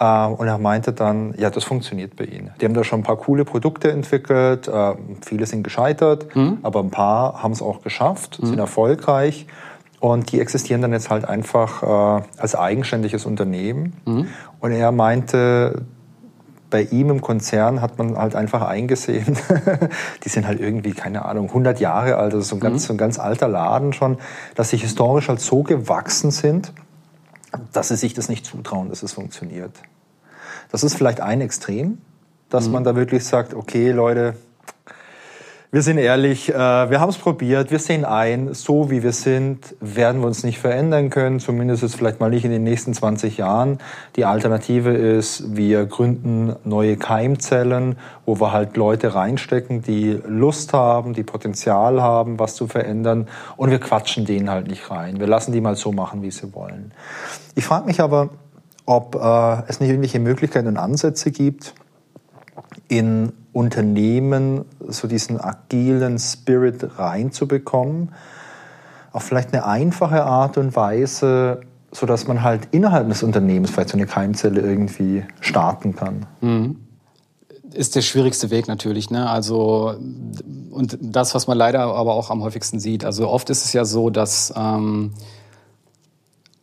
Speaker 1: Äh, und er meinte dann, ja, das funktioniert bei ihnen. Die haben da schon ein paar coole Produkte entwickelt, äh, viele sind gescheitert, mhm. aber ein paar haben es auch geschafft, sind mhm. erfolgreich. Und die existieren dann jetzt halt einfach äh, als eigenständiges Unternehmen. Mhm. Und er meinte, bei ihm im Konzern hat man halt einfach eingesehen, <laughs> die sind halt irgendwie, keine Ahnung, 100 Jahre alt, also so ein, ganz, mhm. so ein ganz alter Laden schon, dass sie historisch halt so gewachsen sind, dass sie sich das nicht zutrauen, dass es funktioniert. Das ist vielleicht ein Extrem, dass mhm. man da wirklich sagt, okay, Leute, wir sind ehrlich, äh, wir haben es probiert, wir sehen ein, so wie wir sind, werden wir uns nicht verändern können, zumindest jetzt vielleicht mal nicht in den nächsten 20 Jahren. Die Alternative ist, wir gründen neue Keimzellen, wo wir halt Leute reinstecken, die Lust haben, die Potenzial haben, was zu verändern und wir quatschen denen halt nicht rein. Wir lassen die mal so machen, wie sie wollen. Ich frage mich aber, ob äh, es nicht irgendwelche Möglichkeiten und Ansätze gibt, in Unternehmen so diesen agilen Spirit reinzubekommen, auf vielleicht eine einfache Art und Weise, so dass man halt innerhalb des Unternehmens vielleicht so eine Keimzelle irgendwie starten kann. Mhm.
Speaker 2: Ist der schwierigste Weg natürlich, ne? Also und das, was man leider aber auch am häufigsten sieht. Also oft ist es ja so, dass ähm,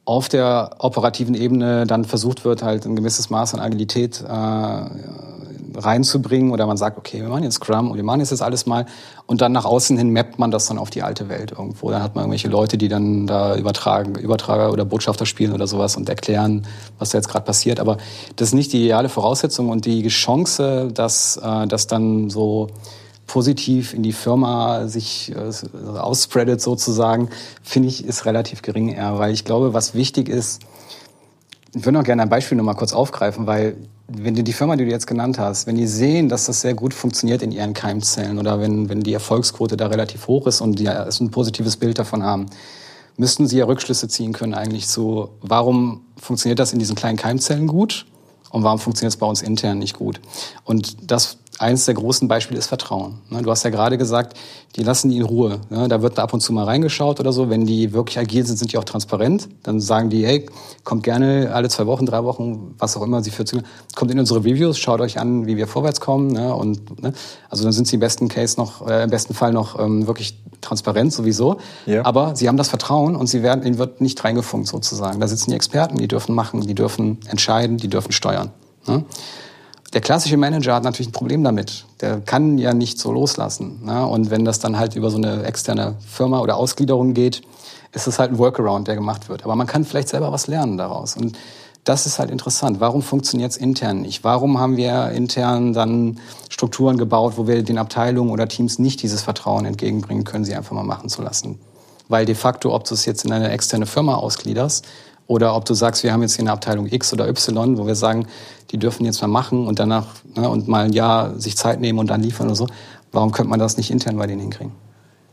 Speaker 2: auf der operativen Ebene dann versucht wird, halt ein gewisses Maß an Agilität äh, reinzubringen oder man sagt, okay, wir machen jetzt Scrum und wir machen jetzt das alles mal und dann nach außen hin mappt man das dann auf die alte Welt irgendwo. Dann hat man irgendwelche Leute, die dann da übertragen, Übertrager oder Botschafter spielen oder sowas und erklären, was da jetzt gerade passiert. Aber das ist nicht die ideale Voraussetzung und die Chance, dass äh, das dann so positiv in die Firma sich äh, ausspreadet sozusagen, finde ich, ist relativ gering eher, weil ich glaube, was wichtig ist, ich würde noch gerne ein Beispiel noch mal kurz aufgreifen, weil wenn du die Firma, die du jetzt genannt hast, wenn die sehen, dass das sehr gut funktioniert in ihren Keimzellen oder wenn, wenn die Erfolgsquote da relativ hoch ist und die ein positives Bild davon haben, müssten sie ja Rückschlüsse ziehen können eigentlich zu, warum funktioniert das in diesen kleinen Keimzellen gut und warum funktioniert es bei uns intern nicht gut. Und das eines der großen Beispiele ist Vertrauen. Ne, du hast ja gerade gesagt, die lassen die in Ruhe. Ne, da wird ab und zu mal reingeschaut oder so. Wenn die wirklich agil sind, sind die auch transparent. Dann sagen die, hey, kommt gerne alle zwei Wochen, drei Wochen, was auch immer sie für zu, kommt in unsere Reviews, schaut euch an, wie wir vorwärts kommen. Ne, und also dann sind sie im besten Case noch, äh, im besten Fall noch ähm, wirklich transparent sowieso. Ja. Aber sie haben das Vertrauen und sie werden, ihnen wird nicht reingefunkt sozusagen. Da sitzen die Experten, die dürfen machen, die dürfen entscheiden, die dürfen steuern. Der klassische Manager hat natürlich ein Problem damit. Der kann ja nicht so loslassen. Ne? Und wenn das dann halt über so eine externe Firma oder Ausgliederung geht, ist es halt ein Workaround, der gemacht wird. Aber man kann vielleicht selber was lernen daraus. Und das ist halt interessant. Warum funktioniert es intern nicht? Warum haben wir intern dann Strukturen gebaut, wo wir den Abteilungen oder Teams nicht dieses Vertrauen entgegenbringen können, sie einfach mal machen zu lassen? Weil de facto, ob du es jetzt in eine externe Firma ausgliederst oder ob du sagst, wir haben jetzt hier eine Abteilung X oder Y, wo wir sagen, die dürfen jetzt mal machen und danach ne, und mal ein Jahr sich Zeit nehmen und dann liefern oder so. Warum könnte man das nicht intern bei denen hinkriegen?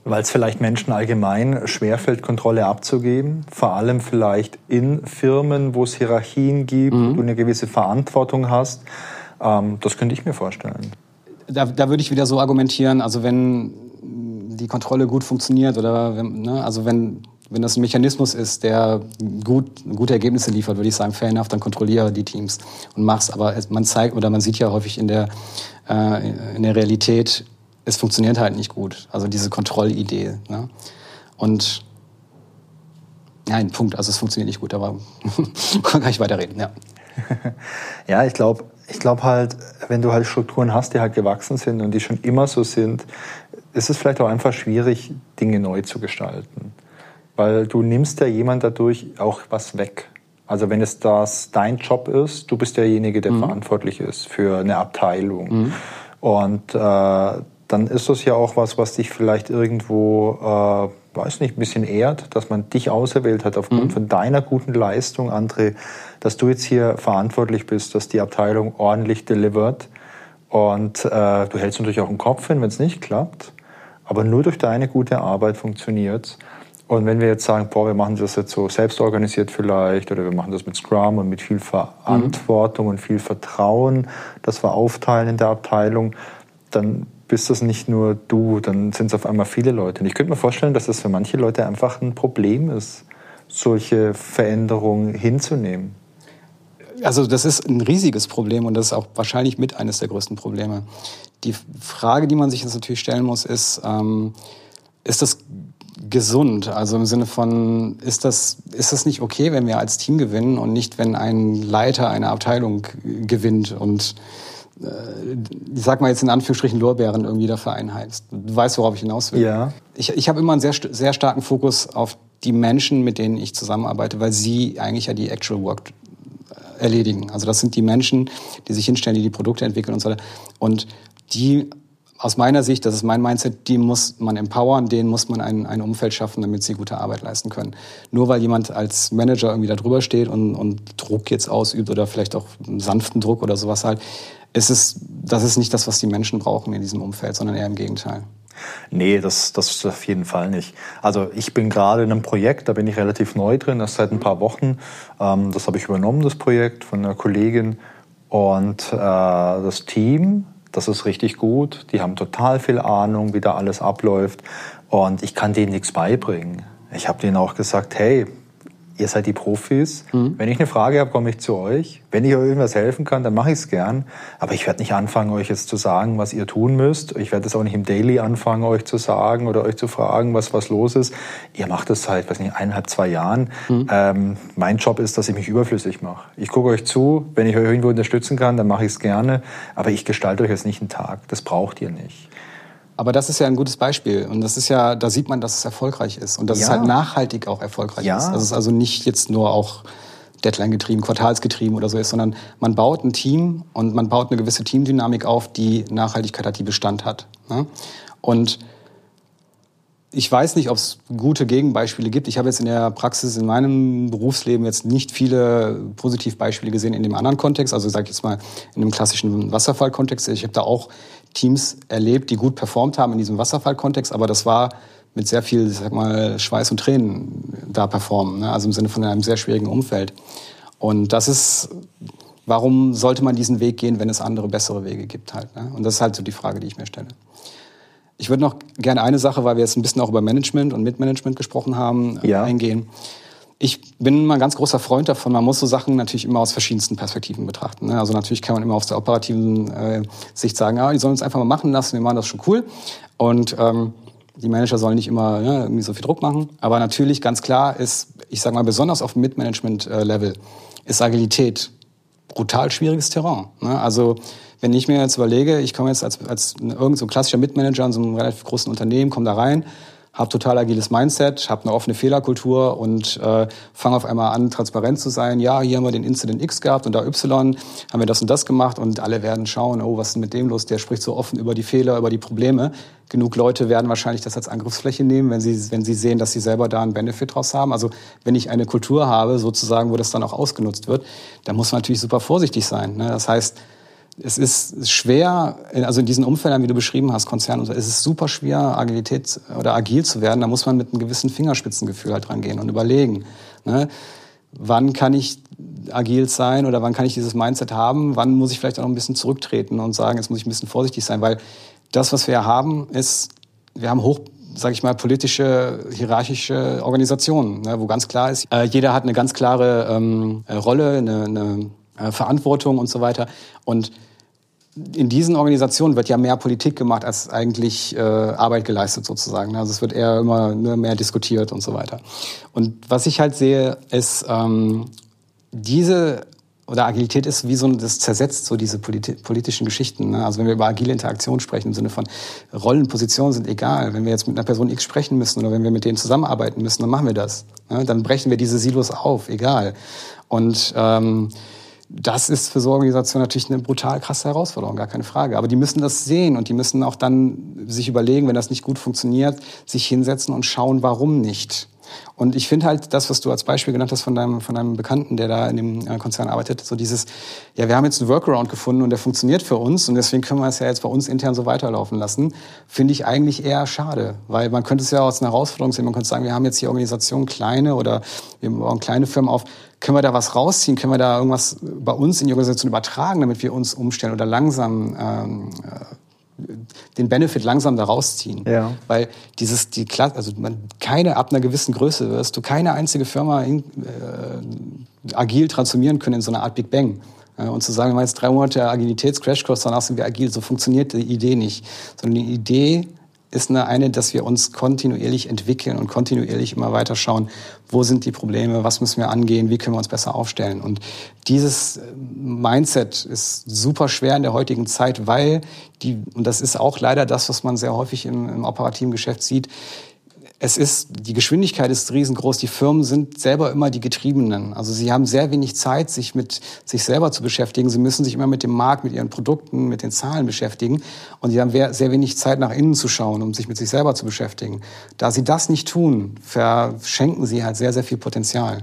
Speaker 1: Weil es vielleicht Menschen allgemein schwerfällt, Kontrolle abzugeben, vor allem vielleicht in Firmen, wo es Hierarchien gibt, mhm. wo du eine gewisse Verantwortung hast. Ähm, das könnte ich mir vorstellen.
Speaker 2: Da, da würde ich wieder so argumentieren, also wenn die Kontrolle gut funktioniert oder wenn, ne, also wenn wenn das ein Mechanismus ist, der gut, gute Ergebnisse liefert, würde ich sagen, fair enough, dann kontrolliere die Teams und mach's. Aber man zeigt oder man sieht ja häufig in der, äh, in der Realität, es funktioniert halt nicht gut. Also diese Kontrollidee. Ne? Und ja, ein Punkt. Also es funktioniert nicht gut, aber <laughs> kann ich weiterreden. Ja, <laughs>
Speaker 1: ja ich glaube, ich glaube halt, wenn du halt Strukturen hast, die halt gewachsen sind und die schon immer so sind, ist es vielleicht auch einfach schwierig, Dinge neu zu gestalten weil du nimmst ja jemand dadurch auch was weg. Also wenn es das dein Job ist, du bist derjenige, der mhm. verantwortlich ist für eine Abteilung. Mhm. Und äh, dann ist das ja auch was, was dich vielleicht irgendwo, äh, weiß nicht, ein bisschen ehrt, dass man dich auserwählt hat aufgrund mhm. von deiner guten Leistung, André, dass du jetzt hier verantwortlich bist, dass die Abteilung ordentlich delivert. Und äh, du hältst natürlich auch einen Kopf hin, wenn es nicht klappt. Aber nur durch deine gute Arbeit funktioniert und wenn wir jetzt sagen, boah, wir machen das jetzt so selbst organisiert vielleicht oder wir machen das mit Scrum und mit viel Verantwortung mhm. und viel Vertrauen, dass wir aufteilen in der Abteilung, dann bist das nicht nur du, dann sind es auf einmal viele Leute. Und ich könnte mir vorstellen, dass das für manche Leute einfach ein Problem ist, solche Veränderungen hinzunehmen.
Speaker 2: Also das ist ein riesiges Problem und das ist auch wahrscheinlich mit eines der größten Probleme. Die Frage, die man sich jetzt natürlich stellen muss, ist, ähm, ist das gesund? Also im Sinne von, ist das, ist das nicht okay, wenn wir als Team gewinnen und nicht, wenn ein Leiter einer Abteilung gewinnt und äh, ich sag mal jetzt in Anführungsstrichen Lorbeeren irgendwie dafür einheizt. Du weißt, worauf ich hinaus will.
Speaker 1: Ja.
Speaker 2: Ich, ich habe immer einen sehr, sehr starken Fokus auf die Menschen, mit denen ich zusammenarbeite, weil sie eigentlich ja die Actual Work äh, erledigen. Also das sind die Menschen, die sich hinstellen, die die Produkte entwickeln und so weiter. Und die aus meiner Sicht, das ist mein Mindset, die muss man empowern, denen muss man ein, ein Umfeld schaffen, damit sie gute Arbeit leisten können. Nur weil jemand als Manager irgendwie da drüber steht und, und Druck jetzt ausübt oder vielleicht auch sanften Druck oder sowas halt, ist es, das ist nicht das, was die Menschen brauchen in diesem Umfeld, sondern eher im Gegenteil.
Speaker 1: Nee, das, das ist auf jeden Fall nicht. Also ich bin gerade in einem Projekt, da bin ich relativ neu drin, das seit ein paar Wochen. Ähm, das habe ich übernommen, das Projekt von einer Kollegin. Und äh, das Team das ist richtig gut. Die haben total viel Ahnung, wie da alles abläuft. Und ich kann denen nichts beibringen. Ich habe denen auch gesagt, hey, ihr seid die Profis. Mhm. Wenn ich eine Frage habe, komme ich zu euch. Wenn ich euch irgendwas helfen kann, dann mache ich es gern. Aber ich werde nicht anfangen, euch jetzt zu sagen, was ihr tun müsst. Ich werde es auch nicht im Daily anfangen, euch zu sagen oder euch zu fragen, was was los ist. Ihr macht es seit, weiß nicht, eineinhalb, zwei Jahren. Mhm. Ähm, mein Job ist, dass ich mich überflüssig mache. Ich gucke euch zu. Wenn ich euch irgendwo unterstützen kann, dann mache ich es gerne. Aber ich gestalte euch jetzt nicht einen Tag. Das braucht ihr nicht.
Speaker 2: Aber das ist ja ein gutes Beispiel. Und das ist ja, da sieht man, dass es erfolgreich ist. Und dass ja. es halt nachhaltig auch erfolgreich ja. ist. Dass es also nicht jetzt nur auch Deadline getrieben, quartalsgetrieben oder so ist, sondern man baut ein Team und man baut eine gewisse Teamdynamik auf, die Nachhaltigkeit hat, die Bestand hat. Ne? Und ich weiß nicht, ob es gute Gegenbeispiele gibt. Ich habe jetzt in der Praxis in meinem Berufsleben jetzt nicht viele Positivbeispiele gesehen in dem anderen Kontext. Also sage ich jetzt mal in dem klassischen Wasserfallkontext. Ich habe da auch Teams erlebt, die gut performt haben in diesem Wasserfallkontext, aber das war mit sehr viel, sag mal, Schweiß und Tränen da performen. Ne? Also im Sinne von einem sehr schwierigen Umfeld. Und das ist, warum sollte man diesen Weg gehen, wenn es andere, bessere Wege gibt halt. Ne? Und das ist halt so die Frage, die ich mir stelle. Ich würde noch gerne eine Sache, weil wir jetzt ein bisschen auch über Management und Mitmanagement gesprochen haben,
Speaker 1: ja.
Speaker 2: eingehen. Ich bin mal ein ganz großer Freund davon, man muss so Sachen natürlich immer aus verschiedensten Perspektiven betrachten. Ne? Also natürlich kann man immer aus der operativen äh, Sicht sagen, ja, die sollen uns einfach mal machen lassen, wir machen das schon cool. Und ähm, die Manager sollen nicht immer ja, irgendwie so viel Druck machen. Aber natürlich ganz klar ist, ich sage mal besonders auf Mitmanagement-Level, ist Agilität brutal schwieriges Terrain. Ne? Also wenn ich mir jetzt überlege, ich komme jetzt als, als irgend so klassischer Mitmanager in so einem relativ großen Unternehmen, komme da rein, habe total agiles Mindset, habe eine offene Fehlerkultur und äh, fange auf einmal an, transparent zu sein. Ja, hier haben wir den Incident X gehabt und da Y haben wir das und das gemacht und alle werden schauen, oh, was ist denn mit dem los? Der spricht so offen über die Fehler, über die Probleme. Genug Leute werden wahrscheinlich das als Angriffsfläche nehmen, wenn sie, wenn sie sehen, dass sie selber da einen Benefit draus haben. Also wenn ich eine Kultur habe, sozusagen, wo das dann auch ausgenutzt wird, dann muss man natürlich super vorsichtig sein. Ne? Das heißt, es ist schwer, also in diesen Umfeldern, wie du beschrieben hast, Konzern es ist super schwer, Agilität oder agil zu werden. Da muss man mit einem gewissen Fingerspitzengefühl halt rangehen und überlegen, ne? wann kann ich agil sein oder wann kann ich dieses Mindset haben, wann muss ich vielleicht auch noch ein bisschen zurücktreten und sagen, jetzt muss ich ein bisschen vorsichtig sein, weil das, was wir haben, ist, wir haben hoch sage ich mal, politische, hierarchische Organisationen, ne, wo ganz klar ist, äh, jeder hat eine ganz klare ähm, Rolle, eine, eine äh, Verantwortung und so weiter. Und in diesen Organisationen wird ja mehr Politik gemacht, als eigentlich äh, Arbeit geleistet sozusagen. Also es wird eher immer nur mehr diskutiert und so weiter. Und was ich halt sehe, ist ähm, diese oder Agilität ist wie so ein, das zersetzt so diese politi politischen Geschichten. Ne? Also wenn wir über agile Interaktion sprechen im Sinne von Rollen, Positionen sind egal. Wenn wir jetzt mit einer Person X sprechen müssen oder wenn wir mit denen zusammenarbeiten müssen, dann machen wir das. Ne? Dann brechen wir diese Silos auf, egal. Und ähm, das ist für so Organisationen natürlich eine brutal krasse Herausforderung, gar keine Frage. Aber die müssen das sehen und die müssen auch dann sich überlegen, wenn das nicht gut funktioniert, sich hinsetzen und schauen, warum nicht. Und ich finde halt das, was du als Beispiel genannt hast von deinem, von deinem Bekannten, der da in dem äh, Konzern arbeitet, so dieses, ja, wir haben jetzt einen Workaround gefunden und der funktioniert für uns und deswegen können wir es ja jetzt bei uns intern so weiterlaufen lassen, finde ich eigentlich eher schade, weil man könnte es ja als eine Herausforderung sehen, man könnte sagen, wir haben jetzt die Organisation kleine oder wir bauen kleine Firmen auf, können wir da was rausziehen, können wir da irgendwas bei uns in die Organisation übertragen, damit wir uns umstellen oder langsam ähm, äh, den Benefit langsam da rausziehen. Ja. Weil dieses, die Klasse, also man, keine, ab einer gewissen Größe wirst du keine einzige Firma in, äh, agil transformieren können in so eine Art Big Bang. Äh, und zu sagen, wir machen jetzt drei Monate Agilitäts-Crashkurs, danach sind wir agil, so funktioniert die Idee nicht. Sondern die Idee ist eine, eine, dass wir uns kontinuierlich entwickeln und kontinuierlich immer weiter schauen, wo sind die Probleme, was müssen wir angehen, wie können wir uns besser aufstellen. Und dieses Mindset ist super schwer in der heutigen Zeit, weil die, und das ist auch leider das, was man sehr häufig im, im operativen Geschäft sieht, es ist, die Geschwindigkeit ist riesengroß. Die Firmen sind selber immer die Getriebenen. Also sie haben sehr wenig Zeit, sich mit sich selber zu beschäftigen. Sie müssen sich immer mit dem Markt, mit ihren Produkten, mit den Zahlen beschäftigen. Und sie haben sehr wenig Zeit, nach innen zu schauen, um sich mit sich selber zu beschäftigen. Da sie das nicht tun, verschenken sie halt sehr, sehr viel Potenzial.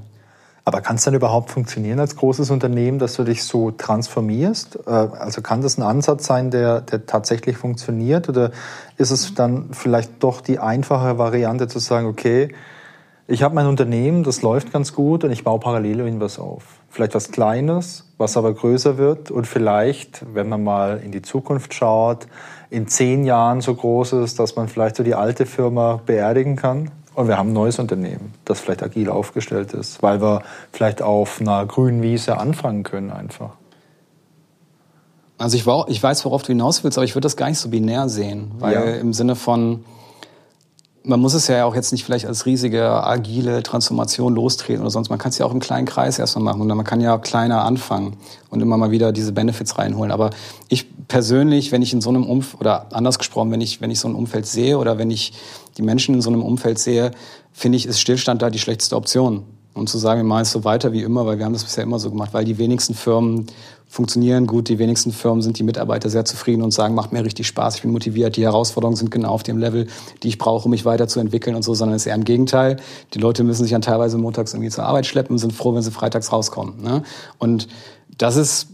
Speaker 1: Aber kann es denn überhaupt funktionieren als großes Unternehmen, dass du dich so transformierst? Äh, also kann das ein Ansatz sein, der, der tatsächlich funktioniert? Oder ist es dann vielleicht doch die einfache Variante zu sagen, okay, ich habe mein Unternehmen, das läuft ganz gut und ich baue parallel irgendwas auf. Vielleicht was Kleines, was aber größer wird und vielleicht, wenn man mal in die Zukunft schaut, in zehn Jahren so groß ist, dass man vielleicht so die alte Firma beerdigen kann und wir haben ein neues Unternehmen, das vielleicht agil aufgestellt ist, weil wir vielleicht auf einer grünen Wiese anfangen können einfach.
Speaker 2: Also ich, war, ich weiß, worauf du hinaus willst, aber ich würde das gar nicht so binär sehen, weil ja. im Sinne von, man muss es ja auch jetzt nicht vielleicht als riesige agile Transformation lostreten oder sonst. Man kann es ja auch im kleinen Kreis erstmal machen und man kann ja kleiner anfangen und immer mal wieder diese Benefits reinholen. Aber ich persönlich, wenn ich in so einem Umfeld, oder anders gesprochen, wenn ich, wenn ich so ein Umfeld sehe oder wenn ich die Menschen in so einem Umfeld sehe, finde ich, ist Stillstand da die schlechteste Option. Und zu sagen, wir machen es so weiter wie immer, weil wir haben das bisher immer so gemacht, weil die wenigsten Firmen funktionieren gut. Die wenigsten Firmen sind die Mitarbeiter sehr zufrieden und sagen, macht mir richtig Spaß, ich bin motiviert, die Herausforderungen sind genau auf dem Level, die ich brauche, um mich weiterzuentwickeln und so, sondern es ist eher im Gegenteil. Die Leute müssen sich dann teilweise montags irgendwie zur Arbeit schleppen und sind froh, wenn sie freitags rauskommen. Ne? Und das ist,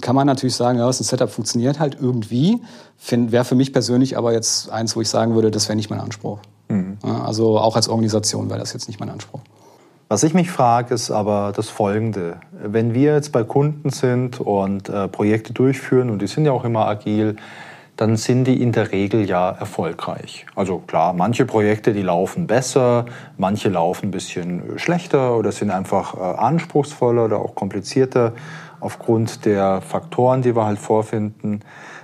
Speaker 2: kann man natürlich sagen, ja, das ein Setup funktioniert halt irgendwie. Wäre für mich persönlich aber jetzt eins, wo ich sagen würde, das wäre nicht mein Anspruch. Mhm. Also auch als Organisation wäre das jetzt nicht mein Anspruch.
Speaker 1: Was ich mich frage, ist aber das Folgende. Wenn wir jetzt bei Kunden sind und äh, Projekte durchführen, und die sind ja auch immer agil, dann sind die in der Regel ja erfolgreich. Also klar, manche Projekte, die laufen besser, manche laufen ein bisschen schlechter oder sind einfach äh, anspruchsvoller oder auch komplizierter aufgrund der Faktoren, die wir halt vorfinden.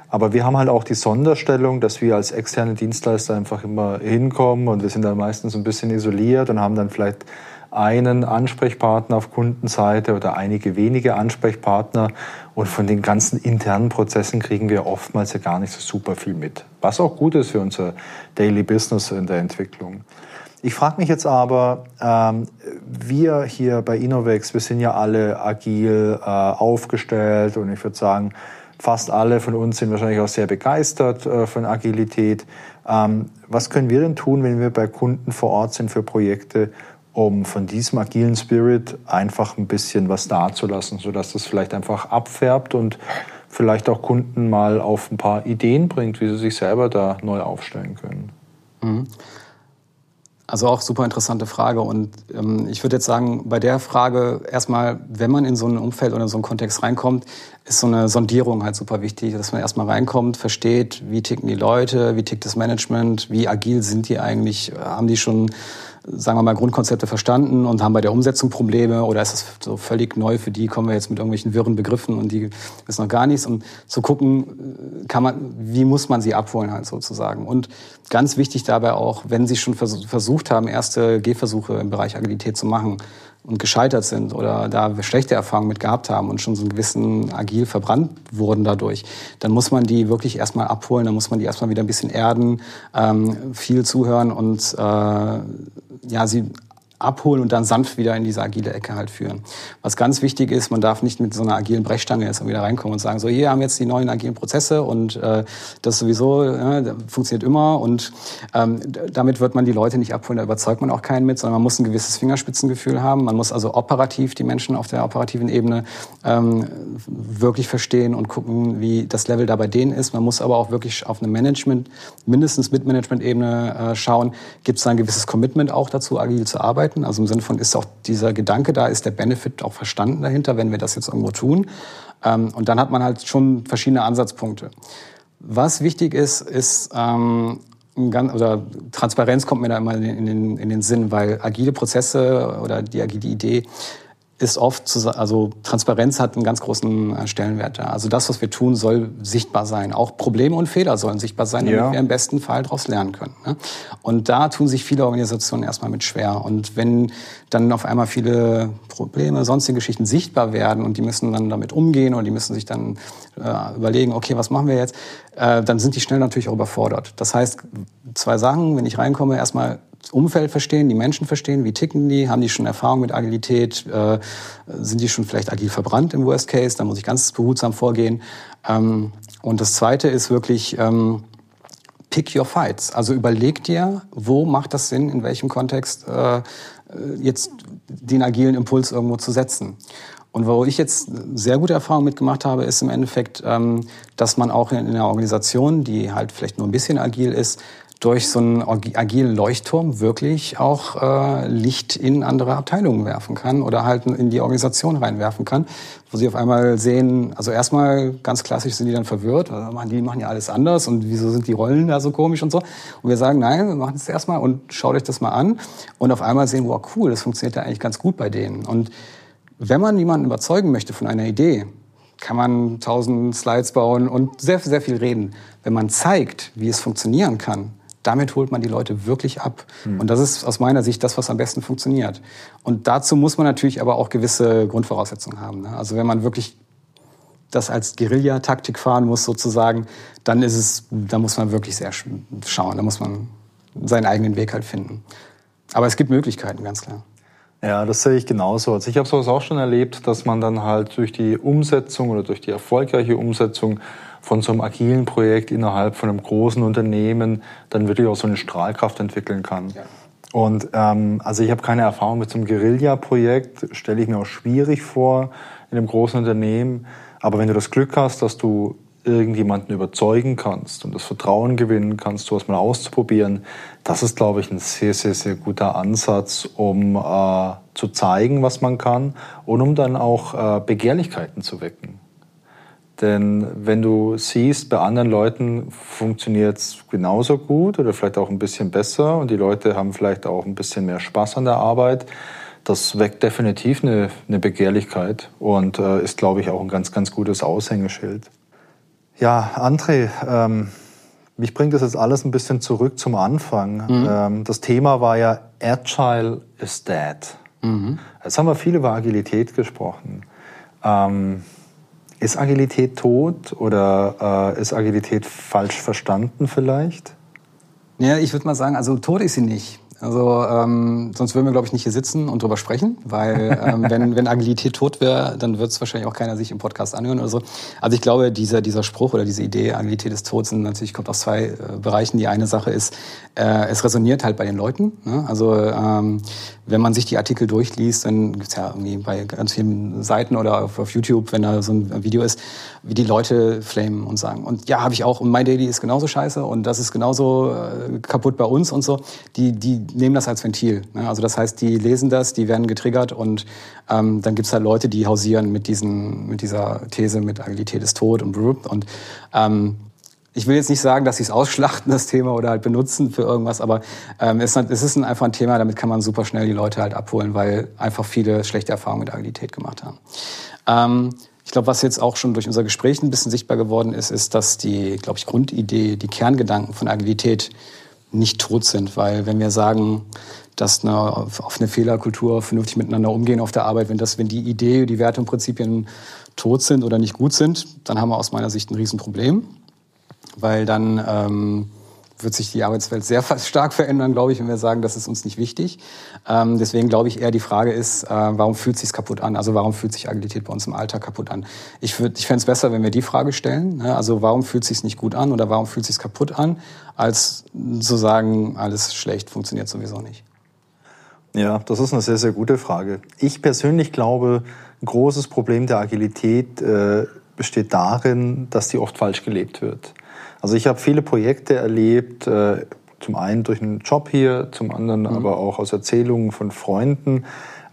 Speaker 1: Aber wir haben halt auch die Sonderstellung, dass wir als externe Dienstleister einfach immer hinkommen und wir sind dann meistens ein bisschen isoliert und haben dann vielleicht einen Ansprechpartner auf Kundenseite oder einige wenige Ansprechpartner und von den ganzen internen Prozessen kriegen wir oftmals ja gar nicht so super viel mit, was auch gut ist für unser Daily Business in der Entwicklung. Ich frage mich jetzt aber, ähm, wir hier bei Innovex, wir sind ja alle agil äh, aufgestellt und ich würde sagen, fast alle von uns sind wahrscheinlich auch sehr begeistert äh, von Agilität. Ähm, was können wir denn tun, wenn wir bei Kunden vor Ort sind für Projekte, um von diesem agilen Spirit einfach ein bisschen was dazulassen, sodass das vielleicht einfach abfärbt und vielleicht auch Kunden mal auf ein paar Ideen bringt, wie sie sich selber da neu aufstellen können. Mhm.
Speaker 2: Also auch super interessante Frage. Und ähm, ich würde jetzt sagen, bei der Frage erstmal, wenn man in so ein Umfeld oder so einen Kontext reinkommt, ist so eine Sondierung halt super wichtig, dass man erstmal reinkommt, versteht, wie ticken die Leute, wie tickt das Management, wie agil sind die eigentlich, haben die schon sagen wir mal, Grundkonzepte verstanden und haben bei der Umsetzung Probleme oder ist es so völlig neu für die, kommen wir jetzt mit irgendwelchen wirren Begriffen und die wissen noch gar nichts, um zu gucken, kann man, wie muss man sie abholen halt sozusagen. Und ganz wichtig dabei auch, wenn sie schon versucht haben, erste Gehversuche im Bereich Agilität zu machen, und gescheitert sind oder da schlechte Erfahrungen mit gehabt haben und schon so einen gewissen agil verbrannt wurden dadurch, dann muss man die wirklich erstmal abholen, dann muss man die erstmal wieder ein bisschen erden, ähm, viel zuhören und äh, ja, sie abholen und dann sanft wieder in diese agile Ecke halt führen. Was ganz wichtig ist, man darf nicht mit so einer agilen Brechstange jetzt wieder reinkommen und sagen, so hier haben jetzt die neuen agilen Prozesse und äh, das sowieso ja, funktioniert immer und ähm, damit wird man die Leute nicht abholen, da überzeugt man auch keinen mit, sondern man muss ein gewisses Fingerspitzengefühl haben, man muss also operativ die Menschen auf der operativen Ebene ähm, wirklich verstehen und gucken, wie das Level da bei denen ist. Man muss aber auch wirklich auf eine Management, mindestens mit Management-Ebene äh, schauen, gibt es da ein gewisses Commitment auch dazu, agil zu arbeiten arbeiten. Also im Sinne von, ist auch dieser Gedanke da, ist der Benefit auch verstanden dahinter, wenn wir das jetzt irgendwo tun. Ähm, und dann hat man halt schon verschiedene Ansatzpunkte. Was wichtig ist, ist, ähm, ganz, oder Transparenz kommt mir da immer in den, in den Sinn, weil agile Prozesse oder die agile Idee ist oft, also Transparenz hat einen ganz großen äh, Stellenwert da. Also das, was wir tun, soll sichtbar sein. Auch Probleme und Fehler sollen sichtbar sein, damit ja. wir im besten Fall daraus lernen können. Ne? Und da tun sich viele Organisationen erstmal mit schwer. Und wenn dann auf einmal viele Probleme, sonstige Geschichten sichtbar werden und die müssen dann damit umgehen und die müssen sich dann äh, überlegen, okay, was machen wir jetzt, äh, dann sind die schnell natürlich auch überfordert. Das heißt, zwei Sachen, wenn ich reinkomme, erstmal Umfeld verstehen, die Menschen verstehen, wie ticken die, haben die schon Erfahrung mit Agilität, äh, sind die schon vielleicht agil verbrannt im Worst Case, da muss ich ganz behutsam vorgehen. Ähm, und das Zweite ist wirklich, ähm, pick your fights. Also überleg dir, wo macht das Sinn, in welchem Kontext äh, jetzt den agilen Impuls irgendwo zu setzen. Und wo ich jetzt sehr gute Erfahrungen mitgemacht habe, ist im Endeffekt, ähm, dass man auch in einer Organisation, die halt vielleicht nur ein bisschen agil ist, durch so einen agilen Leuchtturm wirklich auch äh, Licht in andere Abteilungen werfen kann oder halt in die Organisation reinwerfen kann, wo sie auf einmal sehen, also erstmal ganz klassisch sind die dann verwirrt, also die machen ja alles anders und wieso sind die Rollen da so komisch und so. Und wir sagen, nein, wir machen es erstmal und schaut euch das mal an und auf einmal sehen, wow, cool, das funktioniert ja eigentlich ganz gut bei denen. Und wenn man jemanden überzeugen möchte von einer Idee, kann man tausend Slides bauen und sehr, sehr viel reden. Wenn man zeigt, wie es funktionieren kann, damit holt man die Leute wirklich ab. Mhm. Und das ist aus meiner Sicht das, was am besten funktioniert. Und dazu muss man natürlich aber auch gewisse Grundvoraussetzungen haben. Ne? Also wenn man wirklich das als Guerilla-Taktik fahren muss sozusagen, dann ist es, da muss man wirklich sehr schauen. Da muss man seinen eigenen Weg halt finden. Aber es gibt Möglichkeiten, ganz klar.
Speaker 1: Ja, das sehe ich genauso. Also ich habe sowas auch schon erlebt, dass man dann halt durch die Umsetzung oder durch die erfolgreiche Umsetzung von so einem agilen Projekt innerhalb von einem großen Unternehmen dann wirklich auch so eine Strahlkraft entwickeln kann. Ja. Und ähm, also ich habe keine Erfahrung mit so einem Guerilla-Projekt, stelle ich mir auch schwierig vor in einem großen Unternehmen. Aber wenn du das Glück hast, dass du irgendjemanden überzeugen kannst und das Vertrauen gewinnen kannst, sowas mal auszuprobieren, das ist, glaube ich, ein sehr, sehr, sehr guter Ansatz, um äh, zu zeigen, was man kann und um dann auch äh, Begehrlichkeiten zu wecken. Denn wenn du siehst, bei anderen Leuten funktioniert es genauso gut oder vielleicht auch ein bisschen besser und die Leute haben vielleicht auch ein bisschen mehr Spaß an der Arbeit, das weckt definitiv eine, eine Begehrlichkeit und äh, ist, glaube ich, auch ein ganz, ganz gutes Aushängeschild. Ja, André, ähm, mich bringt das jetzt alles ein bisschen zurück zum Anfang. Mhm. Ähm, das Thema war ja Agile is dead. Mhm. Jetzt haben wir viel über Agilität gesprochen. Ähm, ist Agilität tot oder äh, ist Agilität falsch verstanden vielleicht?
Speaker 2: Ja, ich würde mal sagen, also tot ist sie nicht. Also ähm, sonst würden wir, glaube ich, nicht hier sitzen und drüber sprechen, weil ähm, wenn, wenn Agilität tot wäre, dann wird es wahrscheinlich auch keiner sich im Podcast anhören oder so. Also ich glaube, dieser, dieser Spruch oder diese Idee, Agilität ist tot, sind natürlich kommt aus zwei äh, Bereichen. Die eine Sache ist, äh, es resoniert halt bei den Leuten. Ne? Also ähm, wenn man sich die Artikel durchliest, dann gibt's ja irgendwie bei ganz vielen Seiten oder auf, auf YouTube, wenn da so ein Video ist, wie die Leute flamen und sagen, und ja, habe ich auch, und My Daily ist genauso scheiße und das ist genauso äh, kaputt bei uns und so. Die, die nehmen das als Ventil. Ne? Also das heißt, die lesen das, die werden getriggert und ähm, dann gibt's halt Leute, die hausieren mit, diesen, mit dieser These, mit Agilität ist tot und und ähm, ich will jetzt nicht sagen, dass sie es ausschlachten, das Thema, oder halt benutzen für irgendwas, aber ähm, es, ist einfach ein Thema, damit kann man super schnell die Leute halt abholen, weil einfach viele schlechte Erfahrungen mit Agilität gemacht haben. Ähm, ich glaube, was jetzt auch schon durch unser Gespräch ein bisschen sichtbar geworden ist, ist, dass die, glaube ich, Grundidee, die Kerngedanken von Agilität nicht tot sind, weil wenn wir sagen, dass eine, auf eine Fehlerkultur vernünftig miteinander umgehen auf der Arbeit, wenn das, wenn die Idee, die Werte und Prinzipien tot sind oder nicht gut sind, dann haben wir aus meiner Sicht ein Riesenproblem weil dann ähm, wird sich die Arbeitswelt sehr stark verändern, glaube ich, wenn wir sagen, das ist uns nicht wichtig. Ähm, deswegen glaube ich eher, die Frage ist, äh, warum fühlt sich kaputt an? Also warum fühlt sich Agilität bei uns im Alltag kaputt an? Ich, würd, ich fände es besser, wenn wir die Frage stellen. Ne? Also warum fühlt sich nicht gut an oder warum fühlt sich kaputt an, als zu sagen, alles schlecht, funktioniert sowieso nicht.
Speaker 1: Ja, das ist eine sehr, sehr gute Frage. Ich persönlich glaube, ein großes Problem der Agilität äh, besteht darin, dass die oft falsch gelebt wird. Also ich habe viele Projekte erlebt, äh, zum einen durch einen Job hier, zum anderen mhm. aber auch aus Erzählungen von Freunden,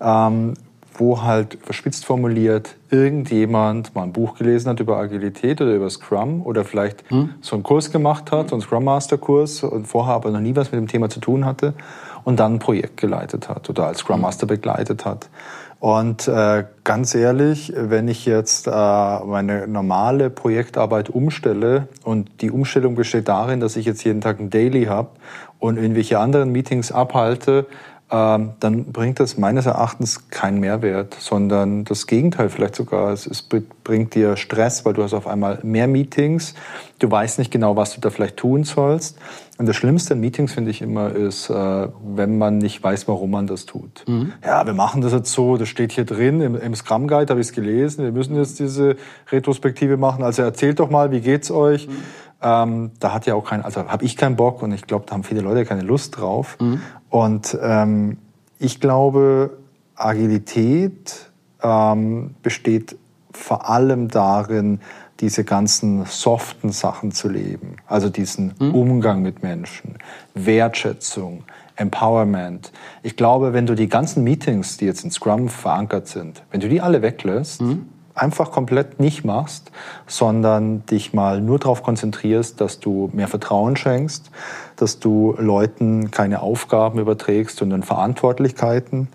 Speaker 1: ähm, wo halt verspitzt formuliert irgendjemand mal ein Buch gelesen hat über Agilität oder über Scrum oder vielleicht mhm. so einen Kurs gemacht hat, so einen Scrum Master Kurs und vorher aber noch nie was mit dem Thema zu tun hatte und dann ein Projekt geleitet hat oder als Scrum mhm. Master begleitet hat. Und äh, ganz ehrlich, wenn ich jetzt äh, meine normale Projektarbeit umstelle und die Umstellung besteht darin, dass ich jetzt jeden Tag ein Daily habe und irgendwelche anderen Meetings abhalte, ähm, dann bringt das meines Erachtens keinen Mehrwert, sondern das Gegenteil vielleicht sogar. Es, es, bringt dir Stress, weil du hast auf einmal mehr Meetings, du weißt nicht genau, was du da vielleicht tun sollst. Und das Schlimmste in Meetings finde ich immer ist, äh, wenn man nicht weiß, warum man das tut. Mhm. Ja, wir machen das jetzt so, das steht hier drin, im, im Scrum Guide habe ich es gelesen, wir müssen jetzt diese Retrospektive machen. Also erzählt doch mal, wie geht's euch? Mhm. Ähm, da hat ja auch kein, also habe ich keinen Bock und ich glaube, da haben viele Leute keine Lust drauf. Mhm. Und ähm, ich glaube, Agilität ähm, besteht vor allem darin, diese ganzen soften Sachen zu leben. Also diesen mhm. Umgang mit Menschen, Wertschätzung, Empowerment. Ich glaube, wenn du die ganzen Meetings, die jetzt in Scrum verankert sind, wenn du die alle weglässt, mhm einfach komplett nicht machst, sondern dich mal nur darauf konzentrierst, dass du mehr Vertrauen schenkst, dass du Leuten keine Aufgaben überträgst, sondern Verantwortlichkeiten.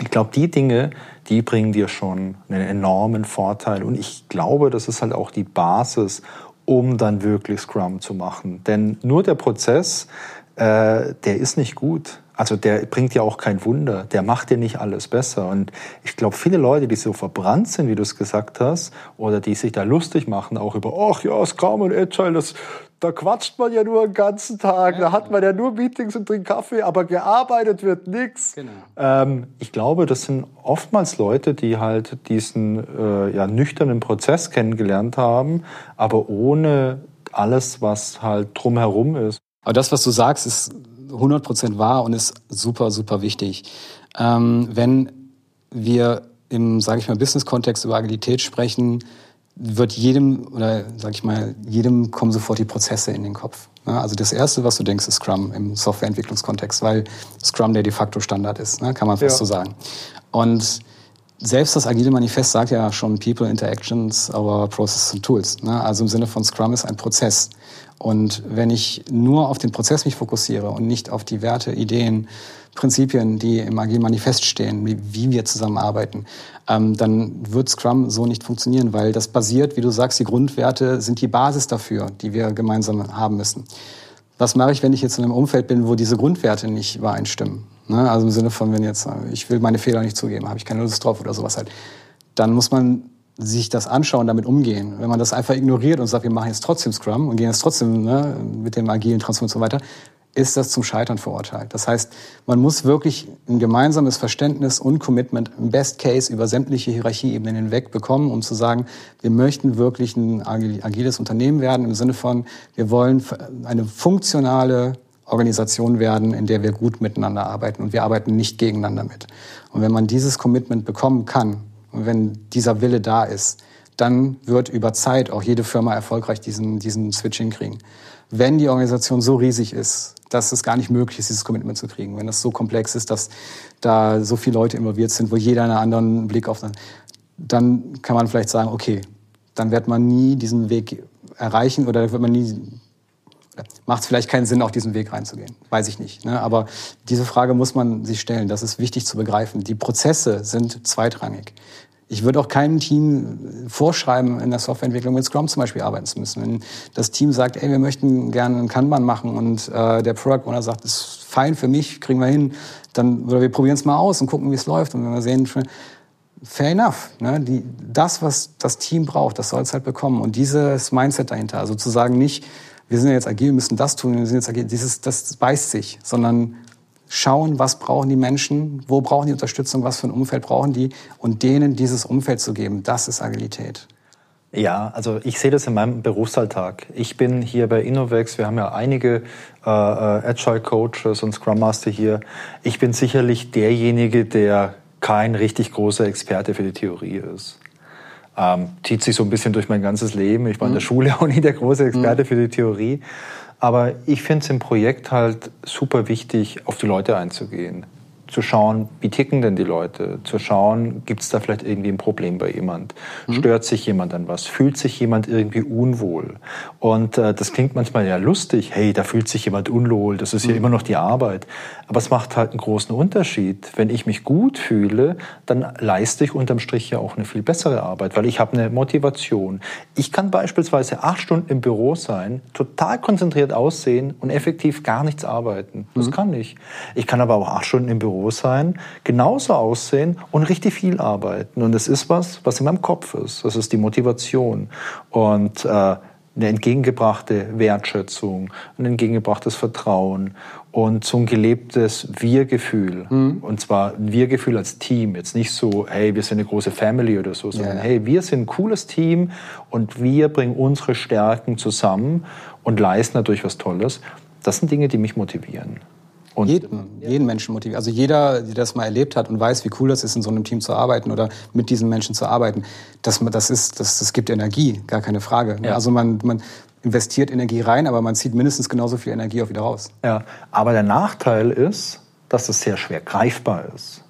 Speaker 1: Ich glaube, die Dinge, die bringen dir schon einen enormen Vorteil. Und ich glaube, das ist halt auch die Basis, um dann wirklich Scrum zu machen. Denn nur der Prozess, äh, der ist nicht gut. Also der bringt ja auch kein Wunder, der macht dir nicht alles besser. Und ich glaube, viele Leute, die so verbrannt sind, wie du es gesagt hast, oder die sich da lustig machen, auch über, ach ja, Scrum und Agile, das, da quatscht man ja nur den ganzen Tag, ja, da hat man ja nur Meetings und trinkt Kaffee, aber gearbeitet wird nichts. Genau. Ähm, ich glaube, das sind oftmals Leute, die halt diesen äh, ja, nüchternen Prozess kennengelernt haben, aber ohne alles, was halt drumherum ist.
Speaker 2: Aber das, was du sagst, ist 100% wahr und ist super, super wichtig. Ähm, wenn wir im, sage ich mal, Business-Kontext über Agilität sprechen, wird jedem, oder sage ich mal, jedem kommen sofort die Prozesse in den Kopf. Ne? Also das Erste, was du denkst, ist Scrum im Softwareentwicklungskontext, weil Scrum der de facto Standard ist, ne? kann man fast ja. so sagen. Und selbst das Agile Manifest sagt ja schon People, Interactions, our Processes and Tools. Ne? Also im Sinne von Scrum ist ein Prozess. Und wenn ich nur auf den Prozess mich fokussiere und nicht auf die Werte, Ideen, Prinzipien, die im Agile Manifest stehen, wie, wie wir zusammenarbeiten, ähm, dann wird Scrum so nicht funktionieren, weil das basiert, wie du sagst, die Grundwerte sind die Basis dafür, die wir gemeinsam haben müssen. Was mache ich, wenn ich jetzt in einem Umfeld bin, wo diese Grundwerte nicht übereinstimmen? Ne? Also im Sinne von, wenn jetzt, ich will meine Fehler nicht zugeben, habe ich keine Lust drauf oder sowas halt. Dann muss man sich das anschauen, damit umgehen. Wenn man das einfach ignoriert und sagt, wir machen jetzt trotzdem Scrum und gehen jetzt trotzdem ne, mit dem agilen Transformation und so weiter, ist das zum Scheitern verurteilt. Das heißt, man muss wirklich ein gemeinsames Verständnis und Commitment im Best Case über sämtliche Hierarchieebenen hinweg bekommen, um zu sagen, wir möchten wirklich ein agiles Unternehmen werden im Sinne von, wir wollen eine funktionale Organisation werden, in der wir gut miteinander arbeiten und wir arbeiten nicht gegeneinander mit. Und wenn man dieses Commitment bekommen kann, und wenn dieser Wille da ist, dann wird über Zeit auch jede Firma erfolgreich diesen, diesen Switch hinkriegen. Wenn die Organisation so riesig ist, dass es gar nicht möglich ist, dieses Commitment zu kriegen, wenn das so komplex ist, dass da so viele Leute involviert sind, wo jeder einen anderen Blick auf, dann kann man vielleicht sagen, okay, dann wird man nie diesen Weg erreichen oder wird man nie macht es vielleicht keinen Sinn, auch diesen Weg reinzugehen. Weiß ich nicht. Ne? Aber diese Frage muss man sich stellen. Das ist wichtig zu begreifen. Die Prozesse sind zweitrangig. Ich würde auch keinem Team vorschreiben, in der Softwareentwicklung mit Scrum zum Beispiel arbeiten zu müssen. Wenn das Team sagt, ey, wir möchten gerne einen Kanban machen und äh, der Product Owner sagt, ist fein für mich, kriegen wir hin, dann oder wir probieren es mal aus und gucken, wie es läuft. Und wenn wir sehen, fair enough. Ne? Die, das, was das Team braucht, das soll es halt bekommen. Und dieses Mindset dahinter, also zu sagen nicht, wir sind jetzt agil, müssen das tun, wir sind jetzt agil, dieses, das beißt sich, sondern schauen, was brauchen die Menschen, wo brauchen die Unterstützung, was für ein Umfeld brauchen die und denen dieses Umfeld zu geben, das ist Agilität.
Speaker 1: Ja, also ich sehe das in meinem Berufsalltag. Ich bin hier bei Innovex, wir haben ja einige äh, äh Agile Coaches und Scrum Master hier. Ich bin sicherlich derjenige, der kein richtig großer Experte für die Theorie ist. Ähm, zieht sich so ein bisschen durch mein ganzes Leben. Ich war in der mhm. Schule <laughs> auch nie der große Experte mhm. für die Theorie. Aber ich finde es im Projekt halt super wichtig, auf die Leute einzugehen zu schauen, wie ticken denn die Leute, zu schauen, gibt es da vielleicht irgendwie ein Problem bei jemand, mhm. stört sich jemand an was, fühlt sich jemand irgendwie unwohl. Und äh, das klingt manchmal ja lustig, hey, da fühlt sich jemand unwohl, das ist mhm. ja immer noch die Arbeit. Aber es macht halt einen großen Unterschied. Wenn ich mich gut fühle, dann leiste ich unterm Strich ja auch eine viel bessere Arbeit, weil ich habe eine Motivation. Ich kann beispielsweise acht Stunden im Büro sein, total konzentriert aussehen und effektiv gar nichts arbeiten. Das mhm. kann ich. Ich kann aber auch acht Stunden im Büro sein, genauso aussehen und richtig viel arbeiten. Und es ist was, was in meinem Kopf ist. Das ist die Motivation. Und äh, eine entgegengebrachte Wertschätzung, ein entgegengebrachtes Vertrauen und so ein gelebtes Wir-Gefühl. Mhm. Und zwar ein Wir-Gefühl als Team. Jetzt nicht so, hey, wir sind eine große Family oder so, sondern ja. hey, wir sind ein cooles Team und wir bringen unsere Stärken zusammen und leisten dadurch was Tolles. Das sind Dinge, die mich motivieren.
Speaker 2: Und jeden, jeden Menschen motiviert. Also jeder, der das mal erlebt hat und weiß, wie cool das ist, in so einem Team zu arbeiten oder mit diesen Menschen zu arbeiten, das, das, ist, das, das gibt Energie, gar keine Frage. Ja. Also man, man investiert Energie rein, aber man zieht mindestens genauso viel Energie auch wieder raus.
Speaker 1: Ja, aber der Nachteil ist, dass es sehr schwer greifbar ist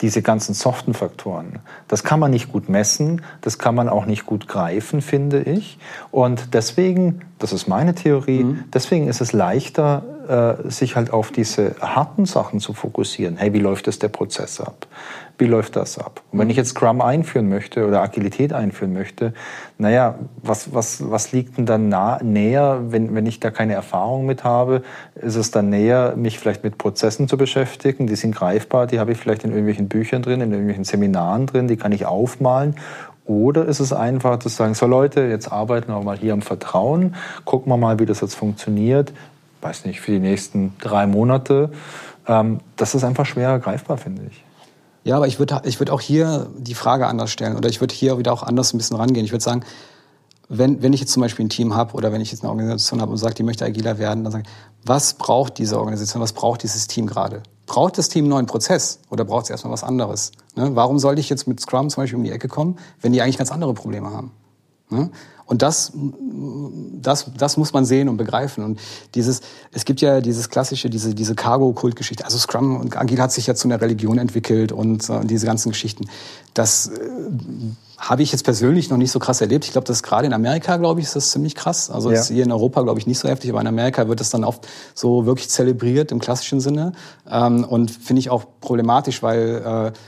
Speaker 1: diese ganzen soften Faktoren. Das kann man nicht gut messen, das kann man auch nicht gut greifen, finde ich. Und deswegen, das ist meine Theorie, mhm. deswegen ist es leichter, äh, sich halt auf diese harten Sachen zu fokussieren. Hey, wie läuft das der Prozess ab? Wie läuft das ab? Und wenn ich jetzt Scrum einführen möchte oder Agilität einführen möchte, naja, was, was, was liegt denn dann nah, näher, wenn, wenn ich da keine Erfahrung mit habe? Ist es dann näher, mich vielleicht mit Prozessen zu beschäftigen? Die sind greifbar, die habe ich vielleicht in irgendwelchen Büchern drin, in irgendwelchen Seminaren drin, die kann ich aufmalen. Oder ist es einfach zu sagen, so Leute, jetzt arbeiten wir mal hier am Vertrauen, gucken wir mal, wie das jetzt funktioniert, weiß nicht, für die nächsten drei Monate. Ähm, das ist einfach schwerer greifbar, finde ich.
Speaker 2: Ja, aber ich würde ich würd auch hier die Frage anders stellen oder ich würde hier wieder auch anders ein bisschen rangehen. Ich würde sagen, wenn, wenn ich jetzt zum Beispiel ein Team habe oder wenn ich jetzt eine Organisation habe und sage, die möchte agiler werden, dann sage ich, was braucht diese Organisation, was braucht dieses Team gerade? Braucht das Team einen neuen Prozess oder braucht es erstmal was anderes? Ne? Warum sollte ich jetzt mit Scrum zum Beispiel um die Ecke kommen, wenn die eigentlich ganz andere Probleme haben? Ne? Und das, das, das muss man sehen und begreifen. Und dieses, es gibt ja dieses klassische, diese, diese Cargo-Kult-Geschichte. Also Scrum und Agil hat sich ja zu einer Religion entwickelt und äh, diese ganzen Geschichten. Das äh, habe ich jetzt persönlich noch nicht so krass erlebt. Ich glaube, das ist gerade in Amerika, glaube ich, ist das ziemlich krass. Also ja. hier in Europa, glaube ich, nicht so heftig, aber in Amerika wird das dann oft so wirklich zelebriert im klassischen Sinne. Ähm, und finde ich auch problematisch, weil äh,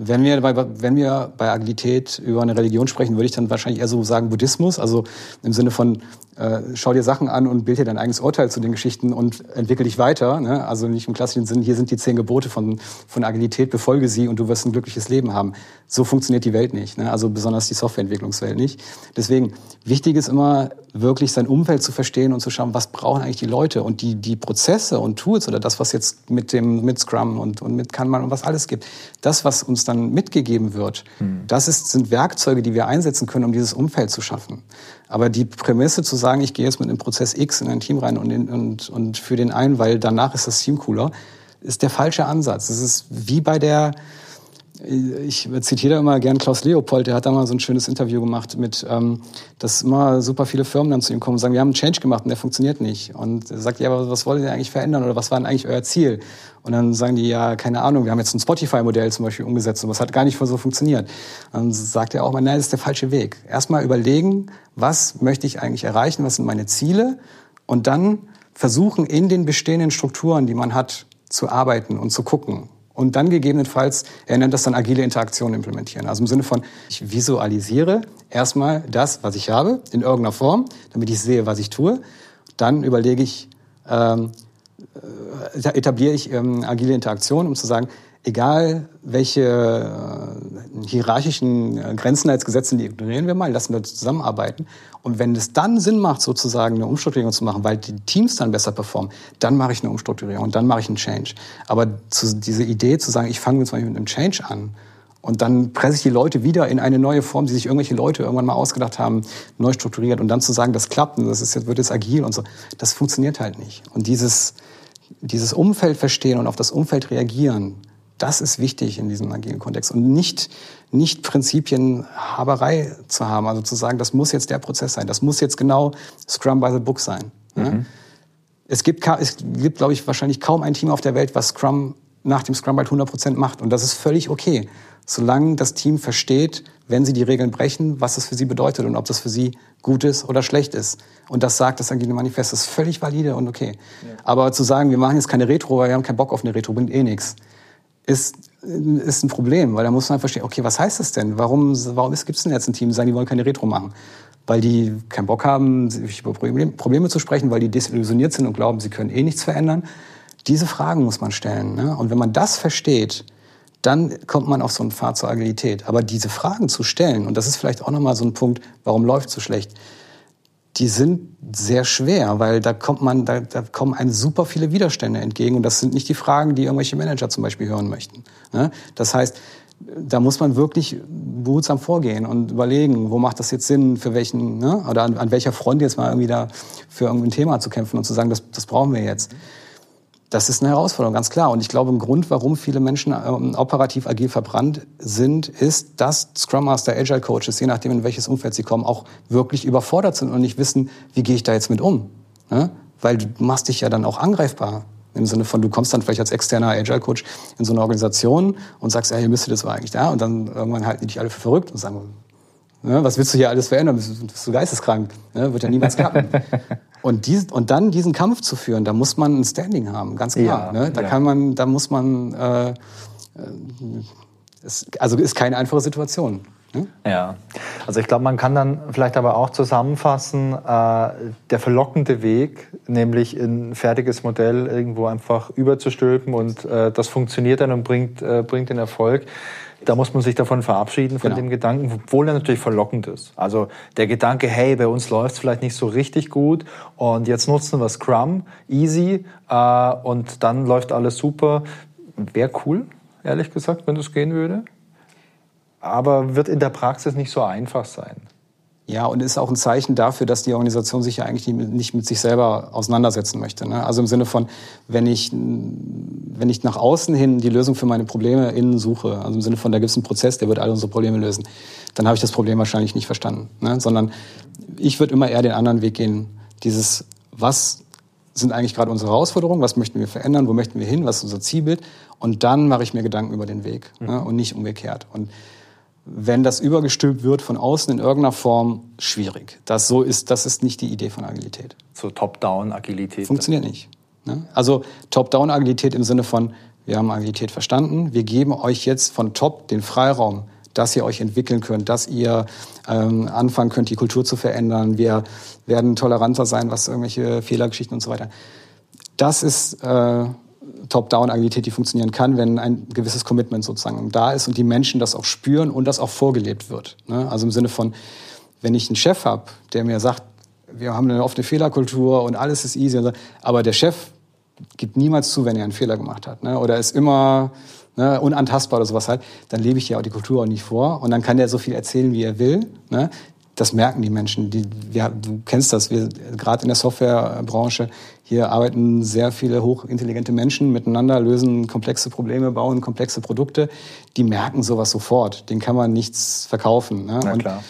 Speaker 2: wenn wir, bei, wenn wir bei Agilität über eine Religion sprechen, würde ich dann wahrscheinlich eher so sagen Buddhismus, also im Sinne von äh, schau dir Sachen an und bild dir dein eigenes Urteil zu den Geschichten und entwickel dich weiter. Ne? Also nicht im klassischen Sinn, hier sind die zehn Gebote von, von Agilität, befolge sie und du wirst ein glückliches Leben haben. So funktioniert die Welt nicht, ne? also besonders die Softwareentwicklungswelt nicht. Deswegen, wichtig ist immer, wirklich sein Umfeld zu verstehen und zu schauen, was brauchen eigentlich die Leute und die, die Prozesse und Tools oder das, was jetzt mit dem mit Scrum und, und mit Kanban und was alles gibt, das, was uns dann mitgegeben wird, hm. das ist, sind Werkzeuge, die wir einsetzen können, um dieses Umfeld zu schaffen. Aber die Prämisse zu sagen, ich gehe jetzt mit einem Prozess X in ein Team rein und, und, und für den einen, weil danach ist das Team cooler, ist der falsche Ansatz. Es ist wie bei der, ich zitiere da immer gern Klaus Leopold, der hat da mal so ein schönes Interview gemacht mit, ähm, dass immer super viele Firmen dann zu ihm kommen und sagen, wir haben einen Change gemacht und der funktioniert nicht. Und er sagt, ja, aber was wollt ihr eigentlich verändern oder was war denn eigentlich euer Ziel? Und dann sagen die, ja, keine Ahnung, wir haben jetzt ein Spotify-Modell zum Beispiel umgesetzt und was hat gar nicht so funktioniert. Dann sagt er auch mal, nein, das ist der falsche Weg. Erstmal überlegen, was möchte ich eigentlich erreichen, was sind meine Ziele und dann versuchen, in den bestehenden Strukturen, die man hat, zu arbeiten und zu gucken und dann gegebenenfalls, er nennt das dann agile Interaktion implementieren. Also im Sinne von, ich visualisiere erstmal das, was ich habe, in irgendeiner Form, damit ich sehe, was ich tue. Dann überlege ich, ähm, äh, etabliere ich ähm, agile Interaktion, um zu sagen, egal welche äh, hierarchischen äh, Grenzen als Gesetze, die ignorieren wir mal, lassen wir zusammenarbeiten. Und wenn es dann Sinn macht, sozusagen eine Umstrukturierung zu machen, weil die Teams dann besser performen, dann mache ich eine Umstrukturierung und dann mache ich einen Change. Aber zu, diese Idee zu sagen, ich fange jetzt mal mit einem Change an und dann presse ich die Leute wieder in eine neue Form, die sich irgendwelche Leute irgendwann mal ausgedacht haben, neu strukturiert und dann zu sagen, das klappt und das ist wird jetzt agil und so, das funktioniert halt nicht. Und dieses, dieses Umfeld verstehen und auf das Umfeld reagieren, das ist wichtig in diesem agilen Kontext und nicht, nicht Prinzipienhaberei zu haben, also zu sagen, das muss jetzt der Prozess sein, das muss jetzt genau Scrum by the Book sein. Mhm. Es gibt, es gibt, glaube ich, wahrscheinlich kaum ein Team auf der Welt, was Scrum nach dem Scrum bald 100 Prozent macht und das ist völlig okay, solange das Team versteht, wenn sie die Regeln brechen, was das für sie bedeutet und ob das für sie gut ist oder schlecht ist. Und das sagt das Agile Manifest, das ist völlig valide und okay. Ja. Aber zu sagen, wir machen jetzt keine Retro, weil wir haben keinen Bock auf eine Retro, bringt eh nichts ist, ist ein Problem, weil da muss man verstehen, okay, was heißt das denn? Warum, warum gibt es denn jetzt ein Team, die sagen, die wollen keine Retro machen? Weil die keinen Bock haben, sich über Probleme zu sprechen, weil die desillusioniert sind und glauben, sie können eh nichts verändern. Diese Fragen muss man stellen. Ne? Und wenn man das versteht, dann kommt man auf so einen Pfad zur Agilität. Aber diese Fragen zu stellen, und das ist vielleicht auch nochmal so ein Punkt, warum läuft so schlecht, die sind sehr schwer, weil da kommt man, da, da kommen einem super viele Widerstände entgegen und das sind nicht die Fragen, die irgendwelche Manager zum Beispiel hören möchten. Ne? Das heißt, da muss man wirklich behutsam vorgehen und überlegen, wo macht das jetzt Sinn, für welchen, ne? oder an, an welcher Front jetzt mal irgendwie da für irgendein Thema zu kämpfen und zu sagen, das, das brauchen wir jetzt das ist eine Herausforderung, ganz klar. Und ich glaube, ein Grund, warum viele Menschen ähm, operativ agil verbrannt sind, ist, dass Scrum Master, Agile Coaches, je nachdem, in welches Umfeld sie kommen, auch wirklich überfordert sind und nicht wissen, wie gehe ich da jetzt mit um. Ne? Weil du machst dich ja dann auch angreifbar. Im Sinne von, du kommst dann vielleicht als externer Agile Coach in so eine Organisation und sagst, ja, ihr müsstet das war eigentlich da. Und dann irgendwann halten die dich alle für verrückt und sagen, Ne, was willst du hier alles verändern? Bist, bist du geisteskrank? Ne, wird ja niemals klappen. <laughs> und, dies, und dann diesen Kampf zu führen, da muss man ein Standing haben, ganz klar. Ja, ne? Da ja. kann man, da muss man, äh, es, also ist keine einfache Situation.
Speaker 1: Ne? Ja, also ich glaube, man kann dann vielleicht aber auch zusammenfassen, äh, der verlockende Weg, nämlich ein fertiges Modell irgendwo einfach überzustülpen und äh, das funktioniert dann und bringt, äh, bringt den Erfolg da muss man sich davon verabschieden, von genau. dem Gedanken, obwohl er natürlich verlockend ist. Also der Gedanke, hey, bei uns läuft es vielleicht nicht so richtig gut und jetzt nutzen wir Scrum, easy, äh, und dann läuft alles super. Wäre cool, ehrlich gesagt, wenn das gehen würde. Aber wird in der Praxis nicht so einfach sein.
Speaker 2: Ja, und ist auch ein Zeichen dafür, dass die Organisation sich ja eigentlich nicht mit sich selber auseinandersetzen möchte. Ne? Also im Sinne von, wenn ich, wenn ich nach außen hin die Lösung für meine Probleme innen suche, also im Sinne von, da gibt es einen Prozess, der wird all unsere Probleme lösen, dann habe ich das Problem wahrscheinlich nicht verstanden. Ne? Sondern ich würde immer eher den anderen Weg gehen. Dieses, was sind eigentlich gerade unsere Herausforderungen, was möchten wir verändern, wo möchten wir hin, was ist unser Zielbild und dann mache ich mir Gedanken über den Weg ne? mhm. ne? und nicht umgekehrt. Und wenn das übergestülpt wird von außen in irgendeiner Form, schwierig. Das, so ist, das ist nicht die Idee von Agilität.
Speaker 1: So Top-Down-Agilität?
Speaker 2: Funktioniert nicht. Ne? Also Top-Down-Agilität im Sinne von, wir haben Agilität verstanden, wir geben euch jetzt von Top den Freiraum, dass ihr euch entwickeln könnt, dass ihr ähm, anfangen könnt, die Kultur zu verändern. Wir werden toleranter sein, was irgendwelche Fehlergeschichten und so weiter. Das ist äh, Top-Down-Agilität, die funktionieren kann, wenn ein gewisses Commitment sozusagen da ist und die Menschen das auch spüren und das auch vorgelebt wird. Ne? Also im Sinne von, wenn ich einen Chef habe, der mir sagt, wir haben eine offene Fehlerkultur und alles ist easy, aber der Chef gibt niemals zu, wenn er einen Fehler gemacht hat. Ne? Oder ist immer ne, unantastbar oder sowas halt, dann lebe ich ja auch die Kultur auch nicht vor und dann kann der so viel erzählen, wie er will. Das merken die Menschen. Die, ja, du kennst das, wir gerade in der Softwarebranche, hier arbeiten sehr viele hochintelligente Menschen miteinander, lösen komplexe Probleme, bauen komplexe Produkte. Die merken sowas sofort. Den kann man nichts verkaufen. Ne?
Speaker 1: Na klar.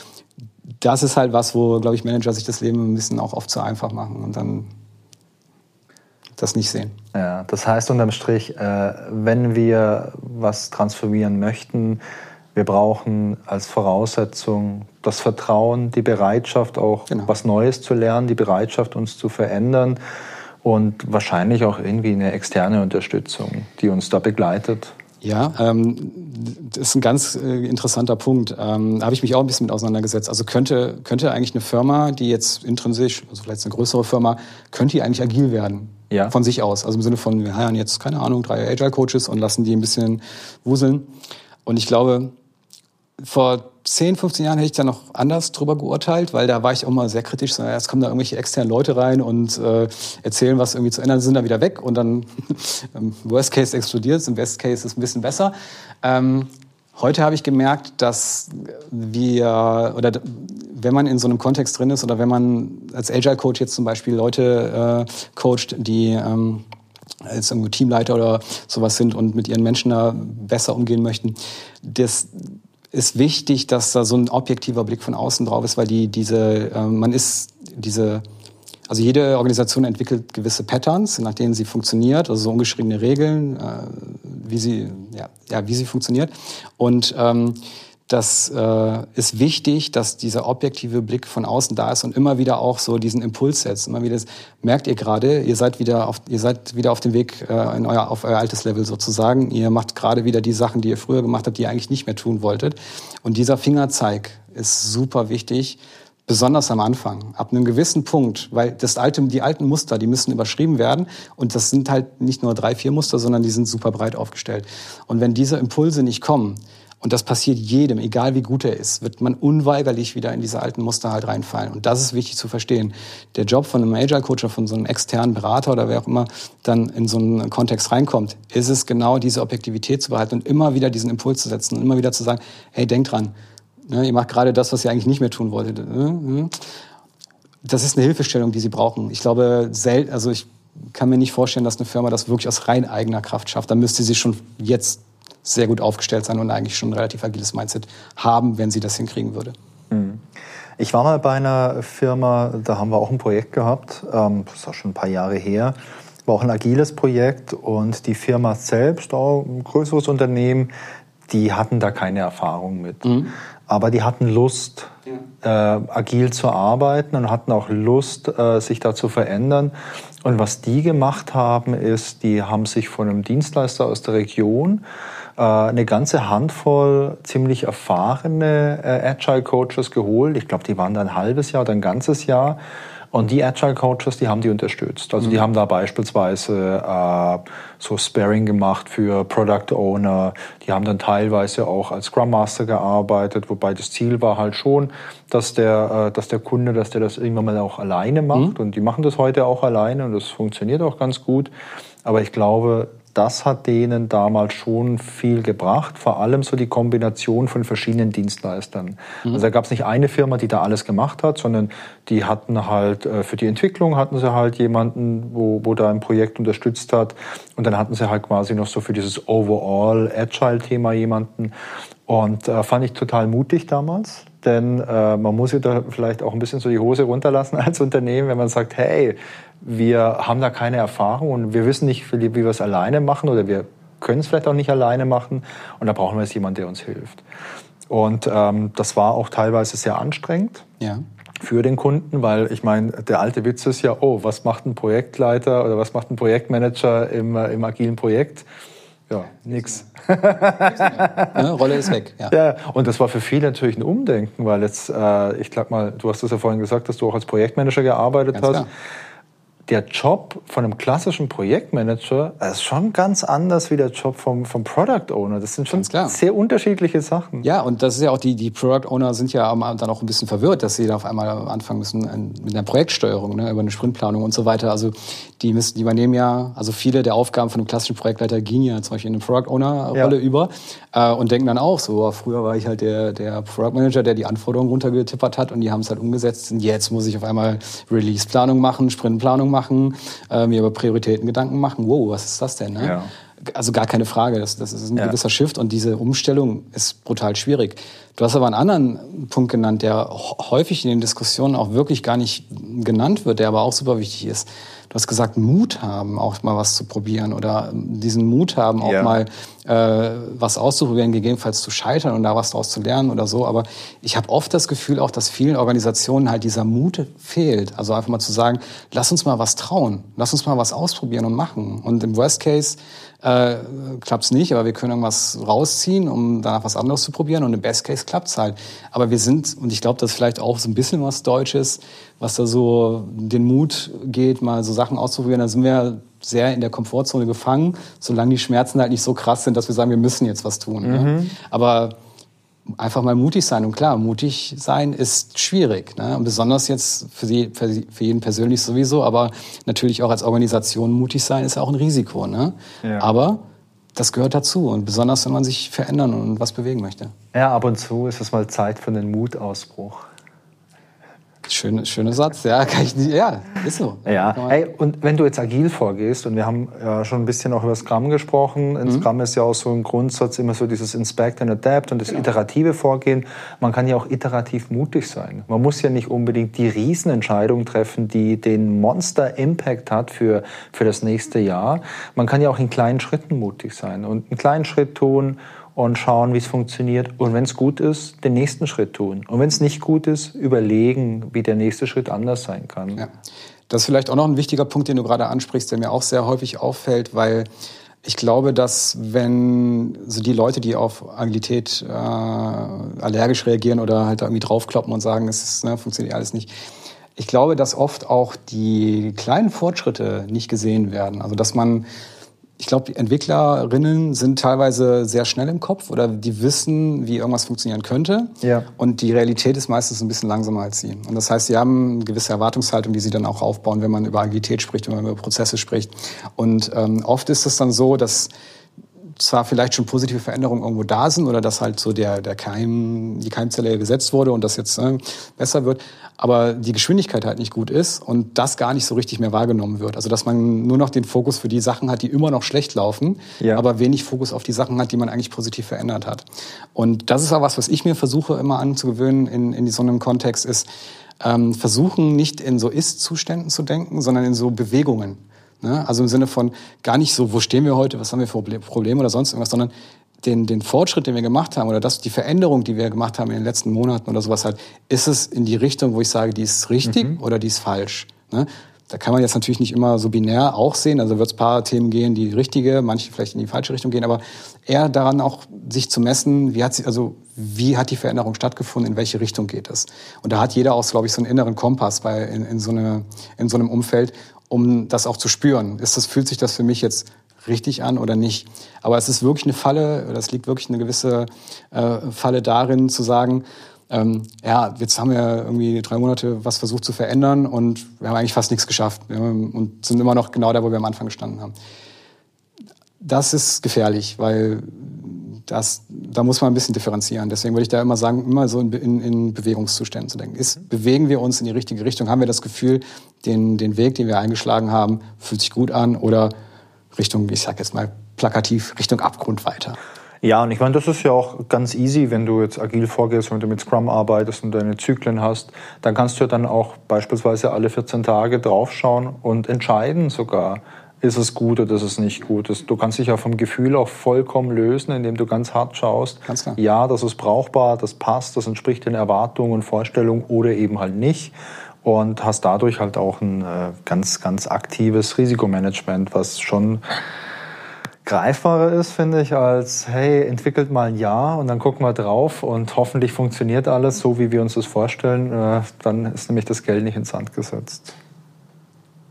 Speaker 2: Und das ist halt was, wo, glaube ich, Manager sich das Leben ein bisschen auch oft zu einfach machen und dann das nicht sehen.
Speaker 1: Ja, das heißt unterm Strich, äh, wenn wir was transformieren möchten, wir brauchen als Voraussetzung das Vertrauen, die Bereitschaft, auch genau. was Neues zu lernen, die Bereitschaft, uns zu verändern und wahrscheinlich auch irgendwie eine externe Unterstützung, die uns da begleitet.
Speaker 2: Ja, ähm, das ist ein ganz äh, interessanter Punkt. Ähm, da habe ich mich auch ein bisschen mit auseinandergesetzt. Also könnte, könnte eigentlich eine Firma, die jetzt intrinsisch, also vielleicht eine größere Firma, könnte die eigentlich agil werden? Ja. Von sich aus. Also im Sinne von, wir heiern jetzt, keine Ahnung, drei Agile-Coaches und lassen die ein bisschen wuseln. Und ich glaube, vor 10, 15 Jahren hätte ich da noch anders drüber geurteilt, weil da war ich auch mal sehr kritisch. So, jetzt kommen da irgendwelche externen Leute rein und äh, erzählen, was irgendwie zu ändern, sind dann wieder weg und dann im <laughs> Worst Case explodiert im Best Case ist es ein bisschen besser. Ähm, heute habe ich gemerkt, dass wir, oder wenn man in so einem Kontext drin ist oder wenn man als Agile Coach jetzt zum Beispiel Leute äh, coacht, die ähm, als irgendwie Teamleiter oder sowas sind und mit ihren Menschen da besser umgehen möchten, das ist wichtig, dass da so ein objektiver Blick von außen drauf ist, weil die diese äh, man ist diese also jede Organisation entwickelt gewisse Patterns, nach denen sie funktioniert, also so ungeschriebene Regeln, äh, wie sie ja, ja wie sie funktioniert. Und ähm, das äh, ist wichtig, dass dieser objektive Blick von außen da ist und immer wieder auch so diesen Impuls setzt. Immer wieder merkt ihr gerade, ihr seid wieder auf, ihr seid wieder auf dem Weg äh, in euer, auf euer altes Level sozusagen. Ihr macht gerade wieder die Sachen, die ihr früher gemacht habt, die ihr eigentlich nicht mehr tun wolltet. Und dieser Fingerzeig ist super wichtig, besonders am Anfang, ab einem gewissen Punkt, weil das alte, die alten Muster, die müssen überschrieben werden und das sind halt nicht nur drei, vier Muster, sondern die sind super breit aufgestellt. Und wenn diese Impulse nicht kommen, und das passiert jedem, egal wie gut er ist, wird man unweigerlich wieder in diese alten Muster halt reinfallen. Und das ist wichtig zu verstehen. Der Job von einem Agile Coach oder von so einem externen Berater oder wer auch immer dann in so einen Kontext reinkommt, ist es genau diese Objektivität zu behalten und immer wieder diesen Impuls zu setzen und immer wieder zu sagen, hey, denkt dran, ne, ihr macht gerade das, was ihr eigentlich nicht mehr tun wolltet. Ne, ne. Das ist eine Hilfestellung, die sie brauchen. Ich glaube, selten, also ich kann mir nicht vorstellen, dass eine Firma das wirklich aus rein eigener Kraft schafft. Da müsste sie schon jetzt sehr gut aufgestellt sein und eigentlich schon ein relativ agiles Mindset haben, wenn sie das hinkriegen würde.
Speaker 1: Mhm. Ich war mal bei einer Firma, da haben wir auch ein Projekt gehabt, ähm, das ist auch schon ein paar Jahre her, war auch ein agiles Projekt und die Firma selbst, auch ein größeres Unternehmen, die hatten da keine Erfahrung mit. Mhm. Aber die hatten Lust, ja. äh, agil zu arbeiten und hatten auch Lust, äh, sich da zu verändern. Und was die gemacht haben, ist, die haben sich von einem Dienstleister aus der Region eine ganze Handvoll ziemlich erfahrene äh, Agile Coaches geholt. Ich glaube, die waren da ein halbes Jahr oder ein ganzes Jahr. Und die Agile Coaches, die haben die unterstützt. Also mhm. die haben da beispielsweise äh, so Sparing gemacht für Product Owner. Die haben dann teilweise auch als Scrum Master gearbeitet, wobei das Ziel war halt schon, dass der, äh, dass der Kunde, dass der das irgendwann mal auch alleine macht. Mhm. Und die machen das heute auch alleine und das funktioniert auch ganz gut. Aber ich glaube, das hat denen damals schon viel gebracht, vor allem so die Kombination von verschiedenen Dienstleistern. Mhm. Also da gab es nicht eine Firma, die da alles gemacht hat, sondern die hatten halt äh, für die Entwicklung hatten sie halt jemanden, wo, wo da ein Projekt unterstützt hat und dann hatten sie halt quasi noch so für dieses Overall Agile-Thema jemanden und äh, fand ich total mutig damals, denn äh, man muss ja da vielleicht auch ein bisschen so die Hose runterlassen <laughs> als Unternehmen, wenn man sagt, hey, wir haben da keine Erfahrung und wir wissen nicht, wie wir es alleine machen oder wir können es vielleicht auch nicht alleine machen und da brauchen wir jetzt jemanden, der uns hilft. Und ähm, das war auch teilweise sehr anstrengend. Ja für den Kunden, weil ich meine, der alte Witz ist ja, oh, was macht ein Projektleiter oder was macht ein Projektmanager im, äh, im agilen Projekt? Ja, nix.
Speaker 2: Rolle ist weg.
Speaker 1: Ja. ja, und das war für viele natürlich ein Umdenken, weil jetzt, äh, ich glaube mal, du hast das ja vorhin gesagt, dass du auch als Projektmanager gearbeitet Ganz hast. Klar der Job von einem klassischen Projektmanager ist schon ganz anders wie der Job vom, vom Product Owner. Das sind schon sehr unterschiedliche Sachen.
Speaker 2: Ja, und das ist ja auch, die, die Product Owner sind ja dann auch ein bisschen verwirrt, dass sie da auf einmal anfangen müssen mit einer Projektsteuerung, ne, über eine Sprintplanung und so weiter. Also die müssen, die übernehmen ja, also viele der Aufgaben von einem klassischen Projektleiter gehen ja zum Beispiel in eine Product Owner Rolle ja. über äh, und denken dann auch so, früher war ich halt der, der Product Manager, der die Anforderungen runtergetippert hat und die haben es halt umgesetzt. Und jetzt muss ich auf einmal Release-Planung machen, Sprintplanung machen, äh, mir über Prioritäten Gedanken machen. Wow, was ist das denn? Ne? Ja. Also gar keine Frage, das, das ist ein ja. gewisser Shift und diese Umstellung ist brutal schwierig. Du hast aber einen anderen Punkt genannt, der häufig in den Diskussionen auch wirklich gar nicht genannt wird, der aber auch super wichtig ist du hast gesagt, Mut haben, auch mal was zu probieren oder diesen Mut haben, auch ja. mal äh, was auszuprobieren, gegebenenfalls zu scheitern und da was daraus zu lernen oder so. Aber ich habe oft das Gefühl auch, dass vielen Organisationen halt dieser Mut fehlt. Also einfach mal zu sagen, lass uns mal was trauen, lass uns mal was ausprobieren und machen. Und im Worst Case äh, klappt nicht, aber wir können irgendwas rausziehen, um danach was anderes zu probieren. Und im Best Case klappt's halt. Aber wir sind, und ich glaube, das ist vielleicht auch so ein bisschen was Deutsches, was da so den Mut geht, mal so Sachen auszuprobieren. Da sind wir sehr in der Komfortzone gefangen, solange die Schmerzen halt nicht so krass sind, dass wir sagen, wir müssen jetzt was tun. Ne? Mhm. Ne? Aber einfach mal mutig sein. Und klar, mutig sein ist schwierig. Ne? Und besonders jetzt für, die, für jeden persönlich sowieso, aber natürlich auch als Organisation mutig sein ist auch ein Risiko. Ne? Ja. Aber das gehört dazu. Und besonders, wenn man sich verändern und was bewegen möchte.
Speaker 1: Ja, ab und zu ist es mal Zeit für einen Mutausbruch.
Speaker 2: Schöne, schöner Satz, ja, kann ich nicht, ja, ist so.
Speaker 1: Ja, hey, und wenn du jetzt agil vorgehst, und wir haben ja schon ein bisschen auch über Scrum gesprochen, in mhm. Scrum ist ja auch so ein Grundsatz immer so dieses Inspect and Adapt und das genau. iterative Vorgehen. Man kann ja auch iterativ mutig sein. Man muss ja nicht unbedingt die Riesenentscheidung treffen, die den Monster-Impact hat für, für das nächste Jahr. Man kann ja auch in kleinen Schritten mutig sein und einen kleinen Schritt tun und schauen, wie es funktioniert. Und wenn es gut ist, den nächsten Schritt tun. Und wenn es nicht gut ist, überlegen, wie der nächste Schritt anders sein kann. Ja.
Speaker 2: Das ist vielleicht auch noch ein wichtiger Punkt, den du gerade ansprichst, der mir auch sehr häufig auffällt, weil ich glaube, dass wenn so die Leute, die auf Agilität äh, allergisch reagieren oder halt irgendwie draufkloppen und sagen, es ist, ne, funktioniert alles nicht, ich glaube, dass oft auch die kleinen Fortschritte nicht gesehen werden. Also dass man ich glaube, die Entwicklerinnen sind teilweise sehr schnell im Kopf oder die wissen, wie irgendwas funktionieren könnte. Ja. Und die Realität ist meistens ein bisschen langsamer als sie. Und das heißt, sie haben eine gewisse Erwartungshaltung, die sie dann auch aufbauen, wenn man über Agilität spricht, wenn man über Prozesse spricht. Und ähm, oft ist es dann so, dass zwar vielleicht schon positive Veränderungen irgendwo da sind oder dass halt so der, der Keim, die Keimzelle gesetzt wurde und das jetzt äh, besser wird, aber die Geschwindigkeit halt nicht gut ist und das gar nicht so richtig mehr wahrgenommen wird. Also dass man nur noch den Fokus für die Sachen hat, die immer noch schlecht laufen, ja. aber wenig Fokus auf die Sachen hat, die man eigentlich positiv verändert hat. Und das ist auch was, was ich mir versuche immer anzugewöhnen in, in so einem Kontext, ist ähm, versuchen nicht in so Ist-Zuständen zu denken, sondern in so Bewegungen. Ne? Also im Sinne von gar nicht so, wo stehen wir heute, was haben wir für Probleme oder sonst irgendwas, sondern den, den Fortschritt, den wir gemacht haben oder das, die Veränderung, die wir gemacht haben in den letzten Monaten oder sowas halt, ist es in die Richtung, wo ich sage, die ist richtig mhm. oder die ist falsch. Ne? Da kann man jetzt natürlich nicht immer so binär auch sehen. Also wird es paar Themen gehen, die richtige, manche vielleicht in die falsche Richtung gehen, aber eher daran auch sich zu messen, wie hat sie, also wie hat die Veränderung stattgefunden, in welche Richtung geht es. Und da hat jeder auch, glaube ich, so einen inneren Kompass bei in, in, so eine, in so einem Umfeld um das auch zu spüren. Ist das, fühlt sich das für mich jetzt richtig an oder nicht? Aber es ist wirklich eine Falle, das liegt wirklich eine gewisse äh, Falle darin, zu sagen, ähm, ja, jetzt haben wir irgendwie drei Monate was versucht zu verändern und wir haben eigentlich fast nichts geschafft ja, und sind immer noch genau da, wo wir am Anfang gestanden haben. Das ist gefährlich, weil das, da muss man ein bisschen differenzieren. Deswegen würde ich da immer sagen, immer so in, in, in Bewegungszuständen zu denken. Ist, bewegen wir uns in die richtige Richtung? Haben wir das Gefühl, den, den Weg, den wir eingeschlagen haben, fühlt sich gut an oder Richtung, ich sag jetzt mal plakativ, Richtung Abgrund weiter?
Speaker 1: Ja, und ich meine, das ist ja auch ganz easy, wenn du jetzt agil vorgehst, wenn du mit Scrum arbeitest und deine Zyklen hast, dann kannst du ja dann auch beispielsweise alle 14 Tage draufschauen und entscheiden sogar, ist es gut oder ist es nicht gut. du kannst dich ja vom Gefühl auch vollkommen lösen, indem du ganz hart schaust, ganz klar. ja, das ist brauchbar, das passt, das entspricht den Erwartungen und Vorstellungen oder eben halt nicht. Und hast dadurch halt auch ein äh, ganz, ganz aktives Risikomanagement, was schon greifbarer ist, finde ich, als, hey, entwickelt mal ein Jahr und dann gucken wir drauf und hoffentlich funktioniert alles so, wie wir uns das vorstellen. Äh, dann ist nämlich das Geld nicht ins Sand gesetzt.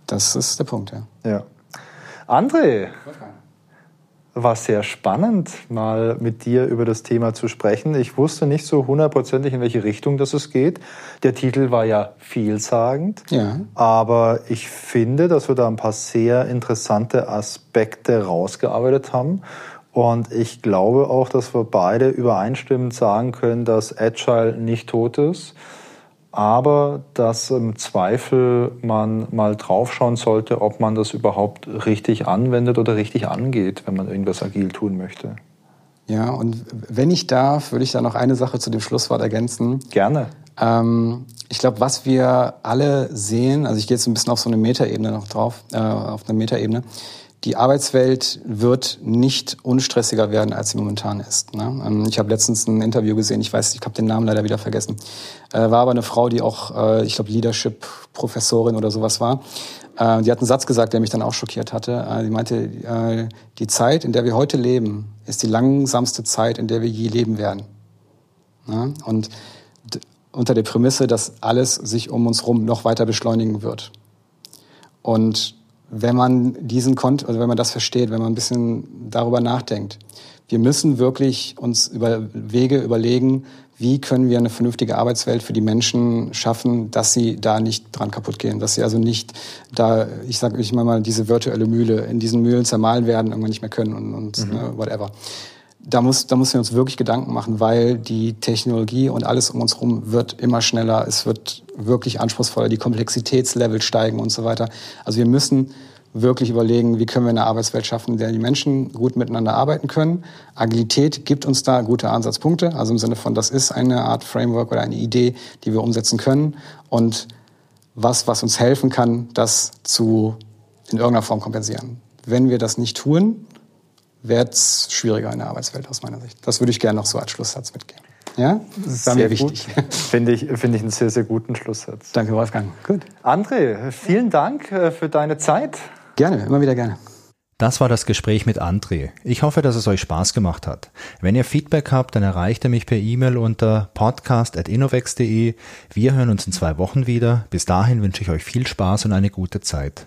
Speaker 2: Das ist der Punkt, ja.
Speaker 1: Ja. André, war sehr spannend, mal mit dir über das Thema zu sprechen. Ich wusste nicht so hundertprozentig, in welche Richtung das es geht. Der Titel war ja vielsagend,
Speaker 2: ja.
Speaker 1: aber ich finde, dass wir da ein paar sehr interessante Aspekte rausgearbeitet haben. Und ich glaube auch, dass wir beide übereinstimmend sagen können, dass Agile nicht tot ist aber dass im Zweifel man mal draufschauen sollte, ob man das überhaupt richtig anwendet oder richtig angeht, wenn man irgendwas agil tun möchte.
Speaker 2: Ja, und wenn ich darf, würde ich da noch eine Sache zu dem Schlusswort ergänzen.
Speaker 1: Gerne.
Speaker 2: Ähm, ich glaube, was wir alle sehen, also ich gehe jetzt ein bisschen auf so eine Metaebene noch drauf, äh, auf eine Metaebene, die Arbeitswelt wird nicht unstressiger werden, als sie momentan ist. Ne? Ähm, ich habe letztens ein Interview gesehen, ich weiß, ich habe den Namen leider wieder vergessen. Äh, war aber eine Frau, die auch, äh, ich glaube, Leadership-Professorin oder sowas war. Äh, die hat einen Satz gesagt, der mich dann auch schockiert hatte. Die meinte, die Zeit, in der wir heute leben, ist die langsamste Zeit, in der wir je leben werden. Ne? Und unter der Prämisse, dass alles sich um uns herum noch weiter beschleunigen wird. Und wenn man diesen Kont also wenn man das versteht, wenn man ein bisschen darüber nachdenkt. Wir müssen wirklich uns über Wege überlegen, wie können wir eine vernünftige Arbeitswelt für die Menschen schaffen, dass sie da nicht dran kaputt gehen, dass sie also nicht da, ich sage ich mal, diese virtuelle Mühle in diesen Mühlen zermahlen werden, irgendwann nicht mehr können und, und mhm. ne, whatever. Da muss, da müssen wir uns wirklich Gedanken machen, weil die Technologie und alles um uns herum wird immer schneller, es wird wirklich anspruchsvoller, die Komplexitätslevel steigen und so weiter. Also wir müssen wirklich überlegen, wie können wir eine Arbeitswelt schaffen, in der die Menschen gut miteinander arbeiten können. Agilität gibt uns da gute Ansatzpunkte, also im Sinne von, das ist eine Art Framework oder eine Idee, die wir umsetzen können und was, was uns helfen kann, das zu in irgendeiner Form kompensieren. Wenn wir das nicht tun, wird es schwieriger in der Arbeitswelt aus meiner Sicht. Das würde ich gerne noch so als Schlusssatz mitgeben. Ja,
Speaker 1: das war mir wichtig. <laughs> Finde ich, finde ich einen sehr, sehr guten Schlusssatz.
Speaker 2: Danke, Wolfgang.
Speaker 1: Gut. André, vielen Dank äh, für deine Zeit.
Speaker 2: Gerne, immer wieder gerne.
Speaker 1: Das war das Gespräch mit André. Ich hoffe, dass es euch Spaß gemacht hat. Wenn ihr Feedback habt, dann erreicht ihr mich per E-Mail unter podcast.innovex.de. Wir hören uns in zwei Wochen wieder. Bis dahin wünsche ich euch viel Spaß und eine gute Zeit.